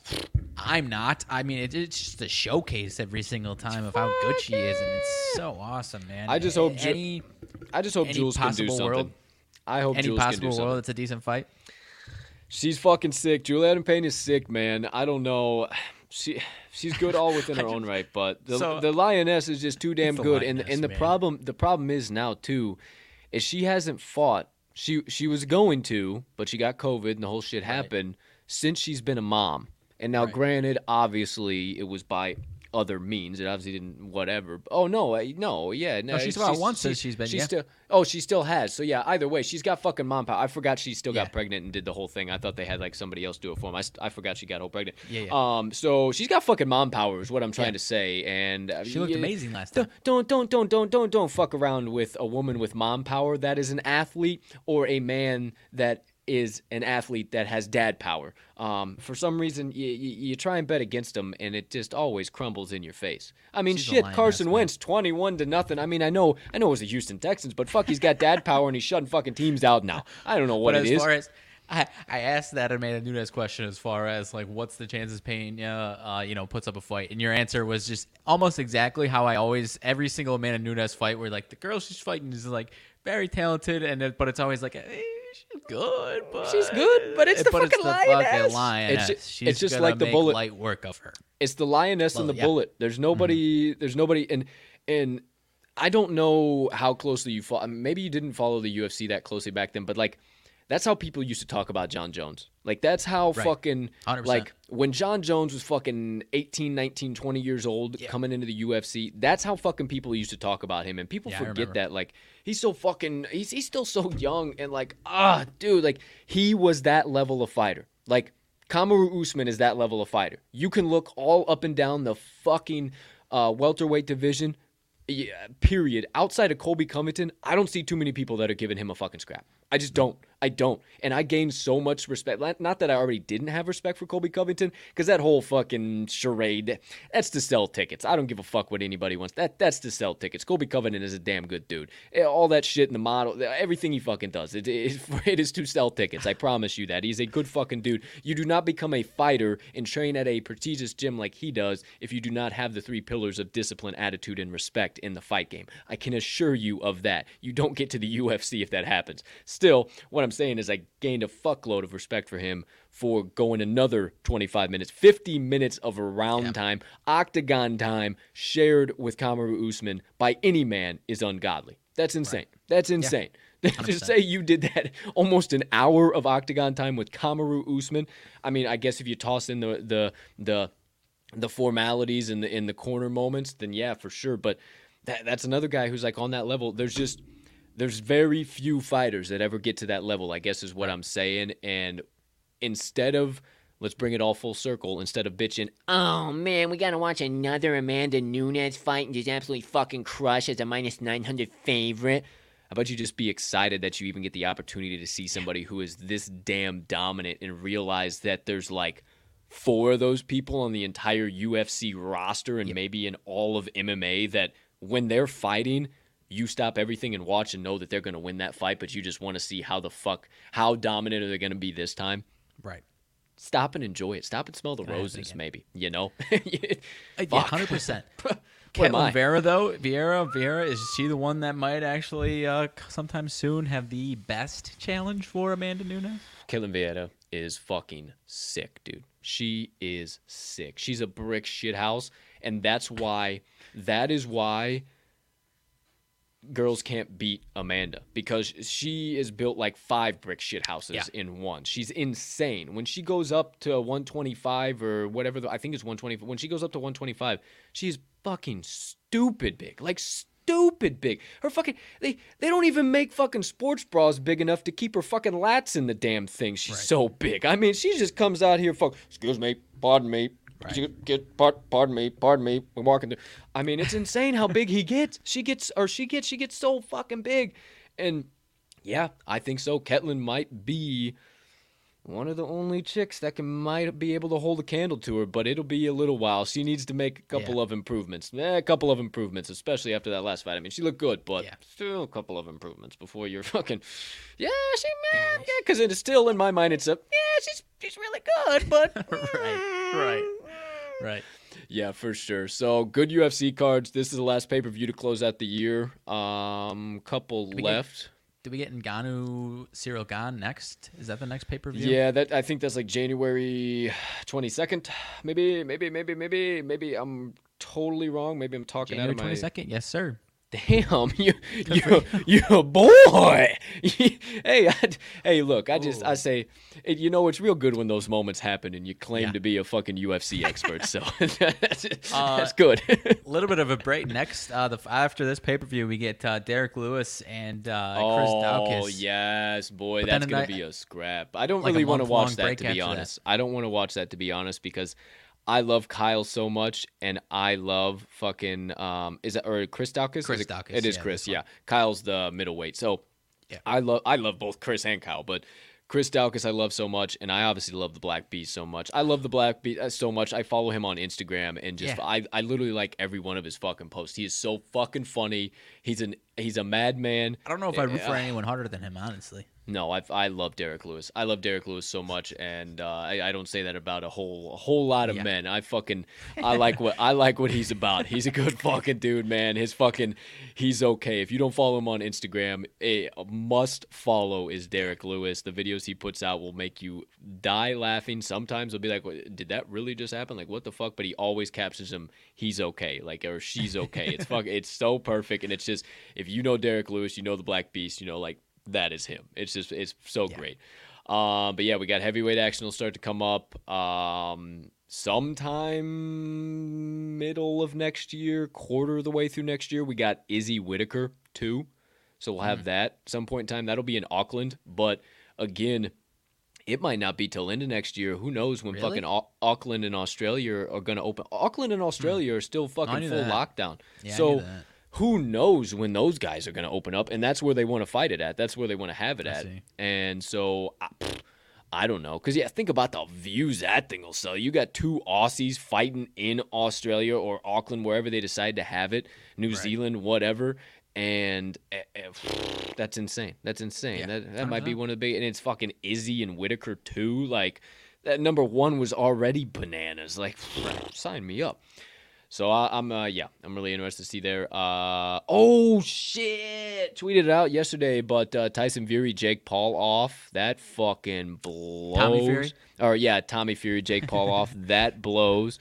I'm not. I mean, it, it's just a showcase every single time of how good she is, and it's so awesome, man. I just hope Ju- any I just hope Any Jules can do something. world- I hope any Jules can do possible something. world that's a decent fight. She's fucking sick. Julianna Peña is sick, man. I don't know. She she's good all within her own right, but the So- the lioness is just too damn good. And and the man. problem the problem is now too, is she hasn't fought. She she was going to, but she got COVID and the whole shit happened since she's been a mom. And now, Right. granted, obviously it was by other means. It obviously didn't whatever. Oh no, I- no, yeah, no. she's fought once since she's been, She yeah. still. Oh, she still has. So yeah, either way, she's got fucking mom power. I forgot she still got pregnant and did the whole thing. I thought they had like somebody else do it for him. I, I forgot she got whole pregnant. Yeah, yeah. Um. So she's got fucking mom power is what I'm trying Yeah. to say. And uh, She looked yeah, amazing last time. Don't don't don't don't don't don't fuck around with a woman with mom power that is an athlete or a man that is an athlete that has dad power. Um, for some reason, you, you, you try and bet against them, and it just always crumbles in your face. I mean, shit, Carson. Wentz, twenty-one to nothing. I mean, I know, I know it was the Houston Texans, but fuck, he's got dad power, and he's shutting fucking teams out now. I don't know what but it as is. far as I, I asked that Amanda Nunes question as far as like what's the chances Pena uh, you know puts up a fight and your answer was just almost exactly how I always every single Amanda Nunes fight where like the girl she's fighting is like very talented and it, but it's always like eh, she's good but She's good, but it's the but fucking lioness. fucking lioness. It's ju- she's it's just gonna like the bullet. light work of her It's the lioness and the yeah. Mm-hmm. bullet. There's nobody. There's nobody. And and I don't know how closely you follow. Maybe you didn't follow the UFC that closely back then, but like that's how people used to talk about Jon Jones. Like that's how Right. fucking 100%. like when Jon Jones was fucking 18, 19, 20 years old coming into the UFC, that's how fucking people used to talk about him and people Yeah, forget that like he's so fucking he's he's still so young and like ah dude like he was that level of fighter. Like Kamaru Usman is that level of fighter. You can look all up and down the fucking uh, welterweight division. Yeah, period. Outside of Colby Covington, I don't see too many people that are giving him a fucking scrap. I just don't. I don't. And I gained so much respect. Not that I already didn't have respect for Colby Covington, because that whole fucking charade, that's to sell tickets. I don't give a fuck what anybody wants. That That's to sell tickets. Colby Covington is a damn good dude. Eh, all that shit in the model, everything he fucking does, it, it, it is to sell tickets. I promise you that. He's a good fucking dude. You do not become a fighter and train at a prestigious gym like he does if you do not have the three pillars of discipline, attitude, and respect in the fight game. I can assure you of that. You don't get to the UFC if that happens. Still, what I'm saying is I gained a fuckload of respect for him for going another 25 minutes, 50 minutes of around yeah. time, octagon time shared with Kamaru Usman by any man is ungodly. That's insane. Right. That's insane. Yeah. to say you did that almost an hour of octagon time with Kamaru Usman. I mean, I guess if you toss in the the the the formalities and the in the corner moments, then yeah, for sure. But that, that's another guy who's like on that level. There's just there's very few fighters that ever get to that level, I guess is what I'm saying. And instead of let's bring it all full circle, instead of bitching, oh man, we gotta watch another Amanda Nunes fight and just absolutely fucking crush as a minus 900 favorite. How about you just be excited that you even get the opportunity to see somebody who is this damn dominant and realize that there's like four of those people on the entire UFC roster and yep. maybe in all of MMA that when they're fighting, you stop everything and watch and know that they're going to win that fight, but you just want to see how the fuck, how dominant are they going to be this time? Right. Stop and enjoy it. Stop and smell the roses, maybe. You know? yeah, hundred percent. Ketlen Vera though, Vieira, Vieira, is she the one that might actually uh, sometime soon have the best challenge for Amanda Nunes? Ketlen Vieira is fucking sick, dude. She is sick. She's a brick shithouse, and that's why. That is why girls can't beat Amanda because she is built like five brick shit houses yeah. in one. She's insane. When she goes up to 125 or whatever, the, I think it's 125. When she goes up to 125, she's fucking stupid big. Like stupid big. Her fucking they they don't even make fucking sports bras big enough to keep her fucking lats in the damn thing. She's right. so big. I mean, she just comes out here fuck. Excuse me, pardon me, Right. Get, pardon me, pardon me. We're walking. Through. I mean, it's insane how big he gets. She gets, or she gets, she gets so fucking big. And yeah, I think so. Ketlen might be one of the only chicks that can might be able to hold a candle to her, but it'll be a little while. She needs to make a couple yeah. of improvements. Eh, a couple of improvements, especially after that last fight. I mean, she looked good, but yeah. still a couple of improvements before you're fucking. Yeah, she man, yeah, because it's still in my mind. It's a yeah, she's she's really good, but right, right. Right. Yeah, for sure. So good UFC cards. This is the last pay per view to close out the year. Um, couple left. Get, do we get Ngannou Ciryl Gane next? Is that the next pay per view? Yeah, that I think that's like January twenty second. Maybe, maybe, maybe, maybe, maybe I'm totally wrong. Maybe I'm talking January out of my. twenty second. Yes, sir. Damn, you you you a boy. hey, I, hey, look, I just Ooh. I say, you know, it's real good when those moments happen and you claim yeah. to be a fucking UFC expert. so that's, uh, that's good. A little bit of a break. Next, uh, the after this pay per view, we get uh, Derrick Lewis and uh, Chris oh, Daukaus. Oh yes, boy, but that's gonna be a scrap. I don't like really want to watch that to be honest. That. I don't want to watch that to be honest because I love Kyle so much, and I love fucking um is that or Chris Daukaus? Chris it, Daukaus. It is yeah, Chris. Yeah, Kyle's the middleweight. So yeah, I love I love both Chris and Kyle, but Chris Daukaus I love so much, and I obviously love the Black Beast so much. I love the Black Beast uh, so much. I follow him on Instagram and just yeah. I I literally like every one of his fucking posts. He is so fucking funny. He's an he's a madman. I don't know if I root for uh, anyone harder than him, honestly. No, I I love Derrick Lewis. I love Derrick Lewis so much, and uh, I, I don't say that about a whole a whole lot of yeah. men. I fucking I like what I like what he's about. He's a good fucking dude, man. His fucking he's okay. If you don't follow him on Instagram, a must follow is Derrick Lewis. The videos he puts out will make you die laughing. Sometimes it'll be like, did that really just happen? Like what the fuck? But he always captures him. He's okay, like or she's okay. It's fuck. It's so perfect, and it's just if you know Derrick Lewis, you know the Black Beast, you know like that is him. It's just it's so yeah. great. Um, but yeah, we got heavyweight action will start to come up um, sometime middle of next year, quarter of the way through next year. We got Izzy Whittaker too, so we'll have mm. that some point in time. That'll be in Auckland, but again, it might not be till into next year. Who knows when really? fucking Auckland and Australia are going to open? Auckland and Australia mm. are still fucking full that. lockdown. Yeah, so who knows when those guys are going to open up, and that's where they want to fight it at. That's where they want to have it I at. see. And so, I, I don't know, because yeah, think about the views that thing will sell. You got two Aussies fighting in Australia or Auckland, wherever they decide to have it, New Right. Zealand, whatever. And eh, eh, that's insane. That's insane. Yeah, that that might be one of the big, and it's fucking Izzy and Whittaker too. Like that number one was already bananas. Like, sign me up. So I, I'm, uh, yeah, I'm really interested to see there. Uh, oh shit! Tweeted it out yesterday, but uh, Tyson Fury, Jake Paul off. That fucking blows. Tommy Fury? Or yeah, Tommy Fury, Jake Paul off. That blows.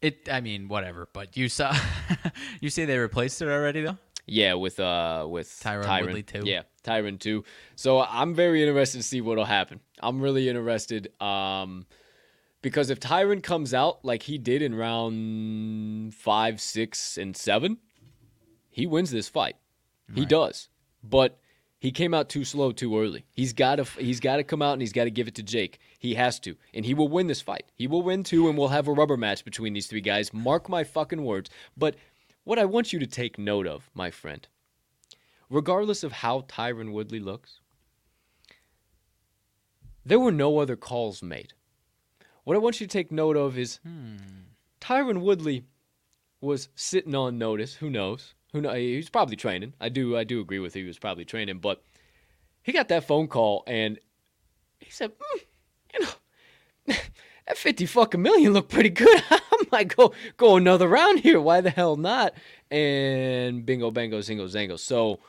It. I mean, whatever. But you saw. you say they replaced it already though. Yeah, with uh with Tyron Woodley, too. Yeah, Tyron too. So I'm very interested to see what'll happen. I'm really interested. Um because if Tyron comes out like he did in round five, six, and seven, he wins this fight. He does. But he came out too slow too early. He's got to he's got to come out and he's got to give it to Jake. He has to. And he will win this fight. He will win too and we'll have a rubber match between these three guys. Mark my fucking words. But what I want you to take note of, my friend, regardless of how Tyron Woodley looks, there were no other calls made. What I want you to take note of is Tyron Woodley was sitting on notice. Who knows? Who know? He was probably training. I do. I do agree with you. He was probably training, but he got that phone call and he said, "Mm, "You know, that fifty fucking million looked pretty good. I might go go another round here. Why the hell not?" And bingo, bango, zingo, zango. So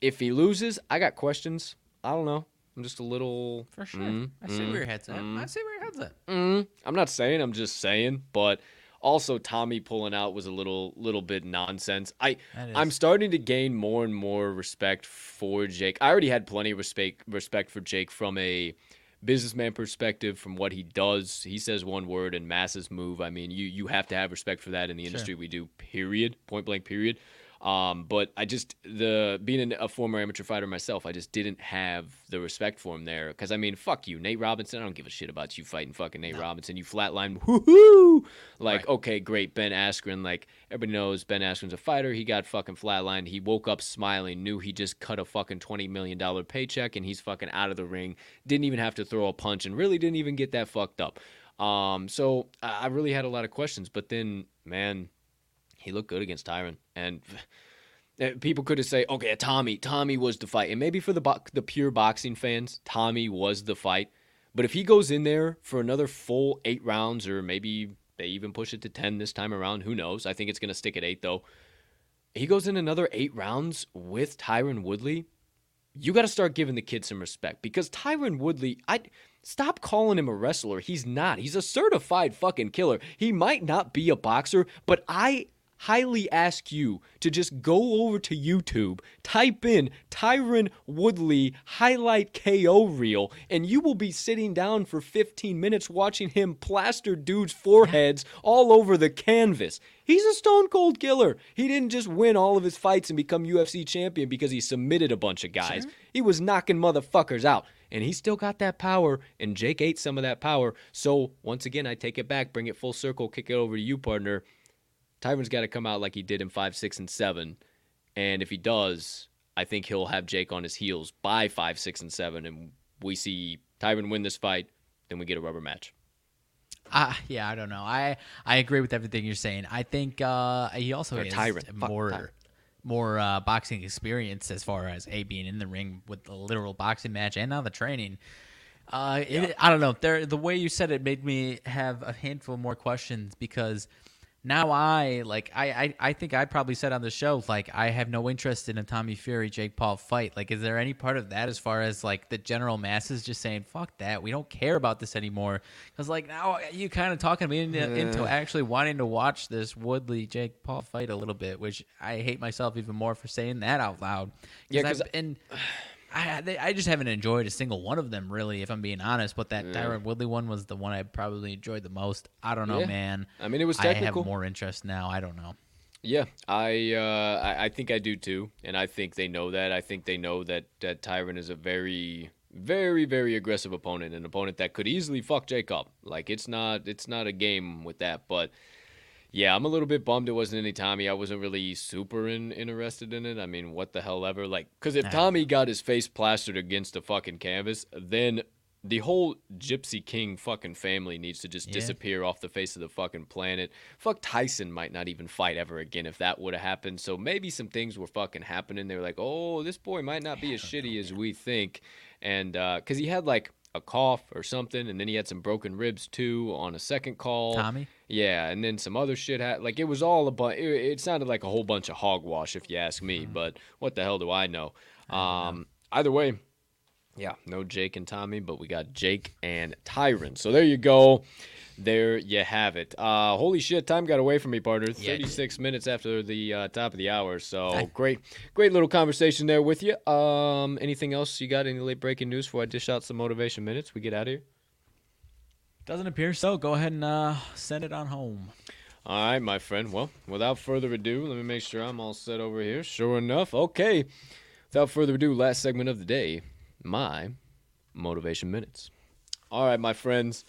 if he loses, I got questions. I don't know. I'm just a little For sure. Mm, I see mm, where your head's at. I see where your head's at. Mm, I'm not saying. I'm just saying. But also, Tommy pulling out was a little little bit nonsense. I I'm starting to gain more and more respect for Jake. I already had plenty of respect respect for Jake from a businessman perspective, from what he does. He says one word and masses move. I mean, you you have to have respect for that in the industry we do. Period. Point blank. Period. Um, but I just the being a former amateur fighter myself, I just didn't have the respect for him there. Because I mean, fuck you, Nate Robinson. I don't give a shit about you fighting fucking Nate Robinson. You flatline, woohoo! Like, Right. okay, great, Ben Askren. Like everybody knows, Ben Askren's a fighter. He got fucking flatlined. He woke up smiling, knew he just cut a fucking twenty million dollar paycheck, and he's fucking out of the ring. Didn't even have to throw a punch, and really didn't even get that fucked up. Um, so I I really had a lot of questions. But then, man, he looked good against Tyron, and people could have say, okay, Tommy, Tommy was the fight, and maybe for the bo- the pure boxing fans, Tommy was the fight. But if he goes in there for another full eight rounds, or maybe they even push it to ten this time around, who knows? I think it's gonna stick at eight though. He goes in another eight rounds with Tyron Woodley. You got to start giving the kid some respect because Tyron Woodley, I stop calling him a wrestler. He's not. He's a certified fucking killer. He might not be a boxer, but I highly ask you to just go over to YouTube, type in Tyron Woodley highlight KO reel, and you will be sitting down for 15 minutes watching him plaster dudes' foreheads all over the canvas. He's a stone cold killer. He didn't just win all of his fights and become UFC champion because he submitted a bunch of guys. He was knocking motherfuckers out. And he still got that power, and Jake ate some of that power. So, once again, I take it back, bring it full circle, kick it over to you, partner. Tyron's got to come out like he did in five, six, and seven. And if he does, I think he'll have Jake on his heels by five, six, and seven. And we see Tyron win this fight, then we get a rubber match. Uh, yeah, I don't know. I I agree with everything you're saying. I think uh, he also Or has. Fuck, more Tyrant. more uh, boxing experience as far as a being in the ring with the literal boxing match and now the training. Uh, it, I don't know. There, the way you said it made me have a handful more questions because now I like I, I I think I probably said on the show like I have no interest in a Tommy Fury Jake Paul fight. Like, is there any part of that as far as like the general masses just saying fuck that we don't care about this anymore? Because like now you kind of talking me into, into actually wanting to watch this Woodley Jake Paul fight a little bit, which I hate myself even more for saying that out loud. Yeah, 'cause- and I they, I just haven't enjoyed a single one of them really, if I'm being honest. But that Tyron Woodley one was the one I probably enjoyed the most. I don't know, Yeah. man. I mean, it was I have technical. more interest now. I don't know. Yeah, I, uh, I I think I do too, and I think they know that. I think they know that that Tyron is a very, very, very aggressive opponent, an opponent that could easily fuck Jacob. Like it's not it's not a game with that, but Yeah, I'm a little bit bummed it wasn't any Tommy. I wasn't really super in, interested in it. I mean, what the hell ever. Like, because if Tommy got his face plastered against a fucking canvas, then the whole Gypsy King fucking family needs to just Yeah. disappear off the face of the fucking planet. Fuck Tyson might not even fight ever again if that would have happened. So maybe some things were fucking happening. They were like, oh, this boy might not be as shitty as we think. And uh, because he had like a cough or something, and then he had some broken ribs too on a second call. Tommy? Yeah, and then some other shit like it was all a bunch. It, it sounded like a whole bunch of hogwash, if you ask me. But what the hell do I know? Um, either way, yeah, no Jake and Tommy, but we got Jake and Tyron. So there you go. There you have it. Uh, holy shit, time got away from me, partner. Yeah. 36 minutes after the uh, top of the hour. So great, great little conversation there with you. Um, anything else you got? Any late breaking news before I dish out some motivation minutes? We get out of here. Doesn't appear so. Go ahead and uh, send it on home. All right, my friend. Well, without further ado, let me make sure I'm all set over here. Sure enough. Okay. Without further ado, last segment of the day, my motivation minutes. All right, my friends.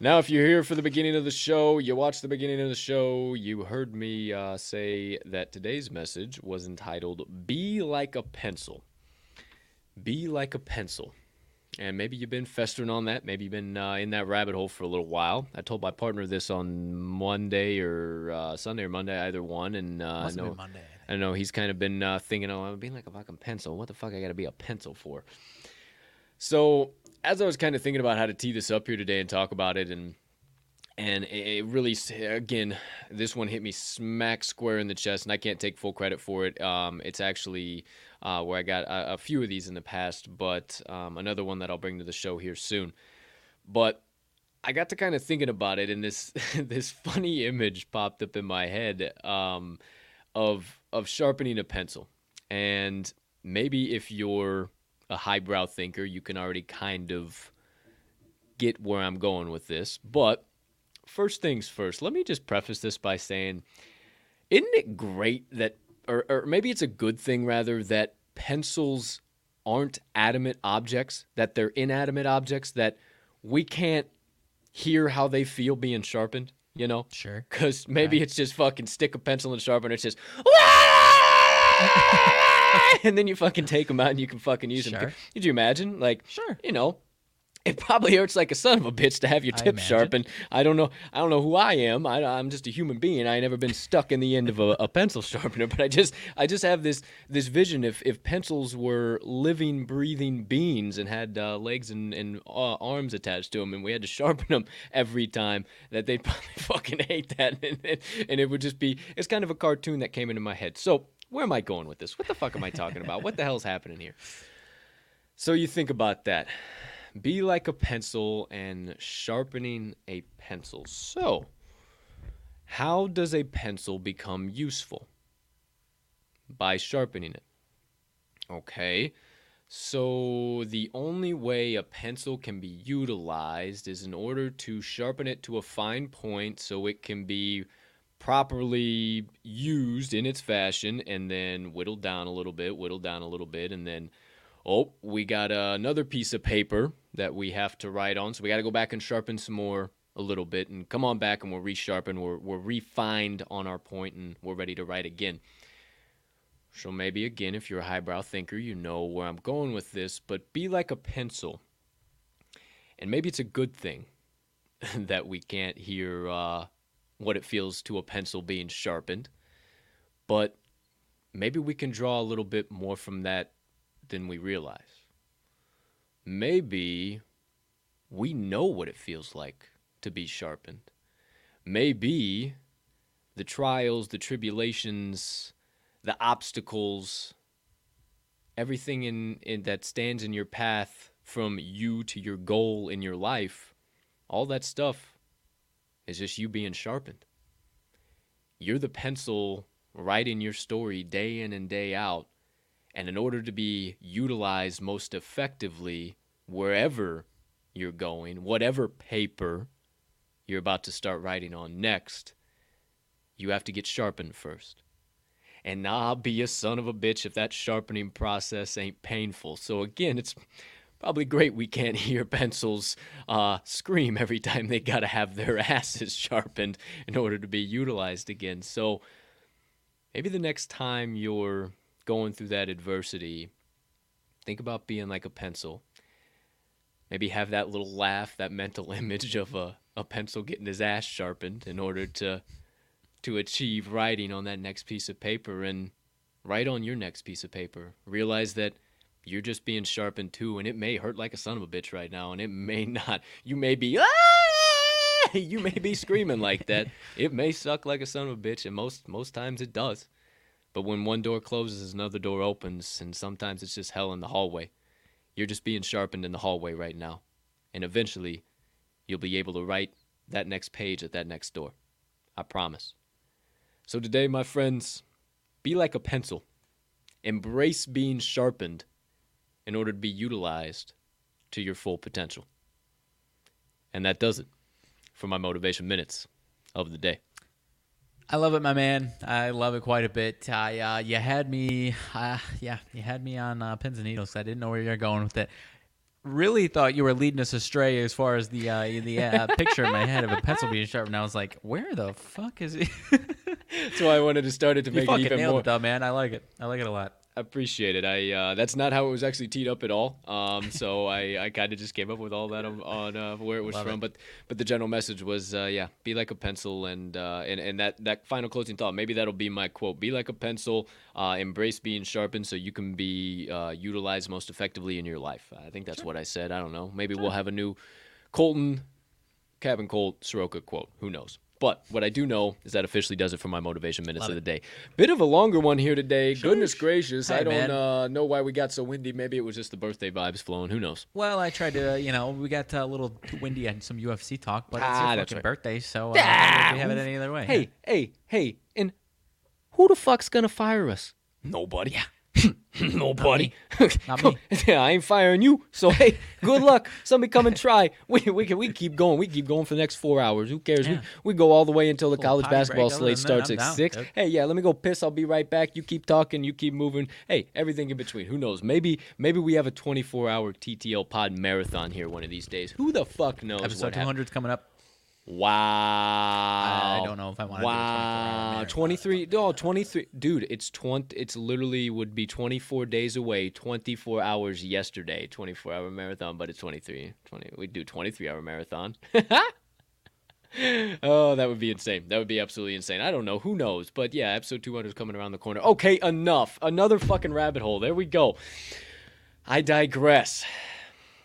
Now, if you're here for the beginning of the show, you watched the beginning of the show, you heard me uh, say that today's message was entitled Be Like a Pencil. Be Like a Pencil. And maybe you've been festering on that. Maybe you've been uh, in that rabbit hole for a little while. I told my partner this on Monday or uh, Sunday or Monday, either one. And uh, I know Monday. I. I know he's kind of been uh, thinking, oh, I'm being like a fucking pencil. What the fuck I got to be a pencil for? So as I was kind of thinking about how to tee this up here today and talk about it, and and it really, again, this one hit me smack square in the chest, and I can't take full credit for it. Um, it's actually uh, where I got a, a few of these in the past, but um, another one that I'll bring to the show here soon. But I got to kind of thinking about it, and this this funny image popped up in my head um, of of sharpening a pencil, and maybe if you're a highbrow thinker, you can already kind of get where I'm going with this. But first things first, let me just preface this by saying, isn't it great that, or, or maybe it's a good thing rather, that pencils aren't adamant objects, that they're inanimate objects, that we can't hear how they feel being sharpened, you know? Sure. Because maybe Right. it's just fucking stick a pencil and sharpen, it's just, and then you fucking take them out and you can fucking use them. Could you imagine? Like, Sure. you know, it probably hurts like a son of a bitch to have your tip sharpened. I don't know. I don't know who I am. I, I'm just a human being. I never been stuck in the end of a, a pencil sharpener. But I just, I just have this this vision. If if pencils were living, breathing beings and had uh, legs and, and uh, arms attached to them, and we had to sharpen them every time, that they'd probably fucking hate that, and, and, and it would just be. It's kind of a cartoon that came into my head. So where am I going with this? What the fuck am I talking about? What the hell's happening here? So you think about that. Be like a pencil and sharpening a pencil. So, how does a pencil become useful? By sharpening it. Okay. So, the only way a pencil can be utilized is in order to sharpen it to a fine point so it can be properly used in its fashion and then whittled down a little bit, whittled down a little bit, and then oh, we got uh, another piece of paper that we have to write on. So we got to go back and sharpen some more a little bit and come on back and we'll resharpen. We're, we're refined on our point and we're ready to write again. So maybe again, if you're a highbrow thinker, you know where I'm going with this, but be like a pencil. And maybe it's a good thing that we can't hear uh, what it feels to a pencil being sharpened, but maybe we can draw a little bit more from that than we realize. Maybe we know what it feels like to be sharpened. Maybe the trials, the tribulations, the obstacles, everything in, in that stands in your path from you to your goal in your life, all that stuff is just you being sharpened. You're the pencil writing your story day in and day out. And in order to be utilized most effectively wherever you're going, whatever paper you're about to start writing on next, you have to get sharpened first. And I'll be a son of a bitch if that sharpening process ain't painful. So again, it's probably great we can't hear pencils uh, scream every time they got to have their asses sharpened in order to be utilized again. So maybe the next time you're going through that adversity, think about being like a pencil. Maybe have that little laugh, that mental image of a, a pencil getting his ass sharpened in order to to achieve writing on that next piece of paper and write on your next piece of paper. Realize that you're just being sharpened too, and it may hurt like a son of a bitch right now, and it may not. You may be ah! you may be screaming like that. It may suck like a son of a bitch, and most most times it does. But when one door closes, another door opens, and sometimes it's just hell in the hallway. You're just being sharpened in the hallway right now, and eventually, you'll be able to write that next page at that next door. I promise. So today, my friends, be like a pencil. Embrace being sharpened in order to be utilized to your full potential. And that does it for my motivation minutes of the day. I love it, my man. I love it quite a bit. I, uh, you had me, uh, yeah, you had me on uh, pins and needles. I didn't know where you were going with it. Really thought you were leading us astray as far as the uh, the uh, picture in my head of a pencil being sharpened. I was like, where the fuck is he? That's why I wanted to start it to you make it even nailed more. it, though, man. I like it. I like it a lot. I appreciate it. I uh, that's not how it was actually teed up at all. Um, so I, I kind of just came up with all that on, on uh, where it was Love from. it. But but the general message was uh, yeah, be like a pencil, and uh, and and that that final closing thought. Maybe that'll be my quote. Be like a pencil. Uh, embrace being sharpened so you can be uh, utilized most effectively in your life. I think that's what I said. I don't know. Maybe we'll have a new Colton Cabin Colt Soroka quote. Who knows? But what I do know is that officially does it for my motivation minutes Love of the day. Bit of a longer one here today. Goodness gracious, I don't uh, know why we got so windy. Maybe it was just the birthday vibes flowing. Who knows? Well, I tried to, you know, we got a little too windy and some UFC talk, but it's Ah, your fucking right. birthday, so uh, Ah, we have it any other way. Hey, hey, hey! And who the fuck's gonna fire us? Nobody. Yeah. Nobody. Not me. yeah, I ain't firing you. So hey, good luck. Somebody come and try. We we can we keep going. We keep going for the next four hours. Who cares? Yeah. We we go all the way until the Little college basketball break, slate starts at down, six. Hey, yeah, let me go piss. I'll be right back. You keep talking. You keep moving. Hey, everything in between. Who knows? Maybe maybe we have a 24 hour TTL pod marathon here one of these days. Who the fuck knows? Episode what happens? 200 is coming up. Wow. I don't know if I do 24 hour Wow. marathon, 23. No, 23. Dude, it's 20. It's literally would be 24 days away, 24 hours yesterday, 24 hour marathon, but it's 23. 20. We'd do 23 hour marathon. oh, that would be insane. That would be absolutely insane. I don't know. Who knows? But yeah, episode 200 is coming around the corner. Okay, enough. Another fucking rabbit hole. There we go. I digress.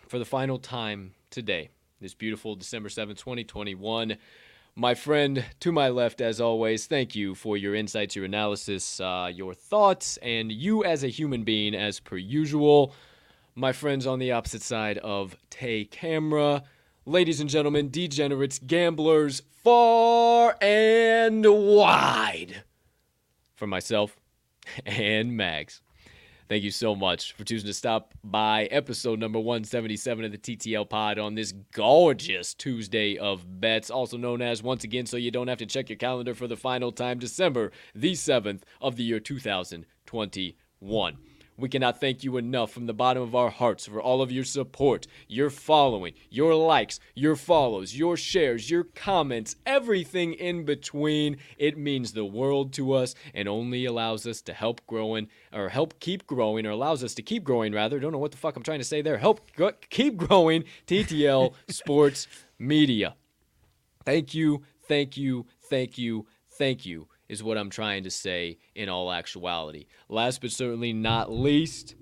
For the final time today, this beautiful December seventh, 2021. My friend to my left, as always, thank you for your insights, your analysis, uh, your thoughts, and you as a human being, as per usual. My friends on the opposite side of Tay Camera, ladies and gentlemen, degenerates, gamblers, far and wide. For myself and Mags. Thank you so much for choosing to stop by episode number 177 of the TTL pod on this gorgeous Tuesday of bets, also known as, once again, so you don't have to check your calendar for the final time, December the 7th of the year 2021. We cannot thank you enough from the bottom of our hearts for all of your support, your following, your likes, your follows, your shares, your comments, everything in between. It means the world to us and only allows us to help growing or help keep growing or allows us to keep growing rather. Don't know what the fuck I'm trying to say there. Help gr- keep growing TTL Sports Media. Thank you, thank you, thank you, thank you, is what I'm trying to say in all actuality. Last but certainly not least,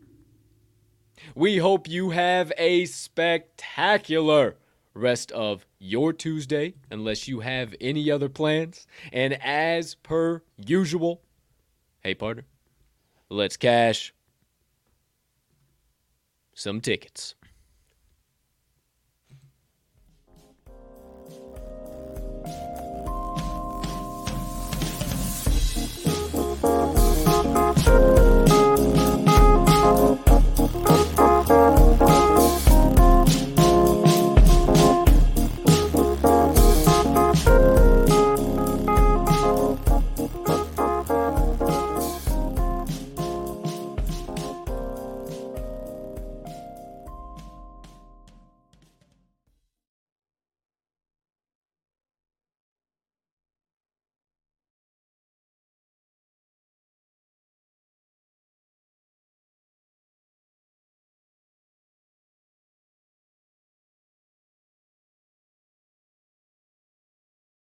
we hope you have a spectacular rest of your Tuesday, unless you have any other plans. And as per usual, hey, partner, let's cash some tickets.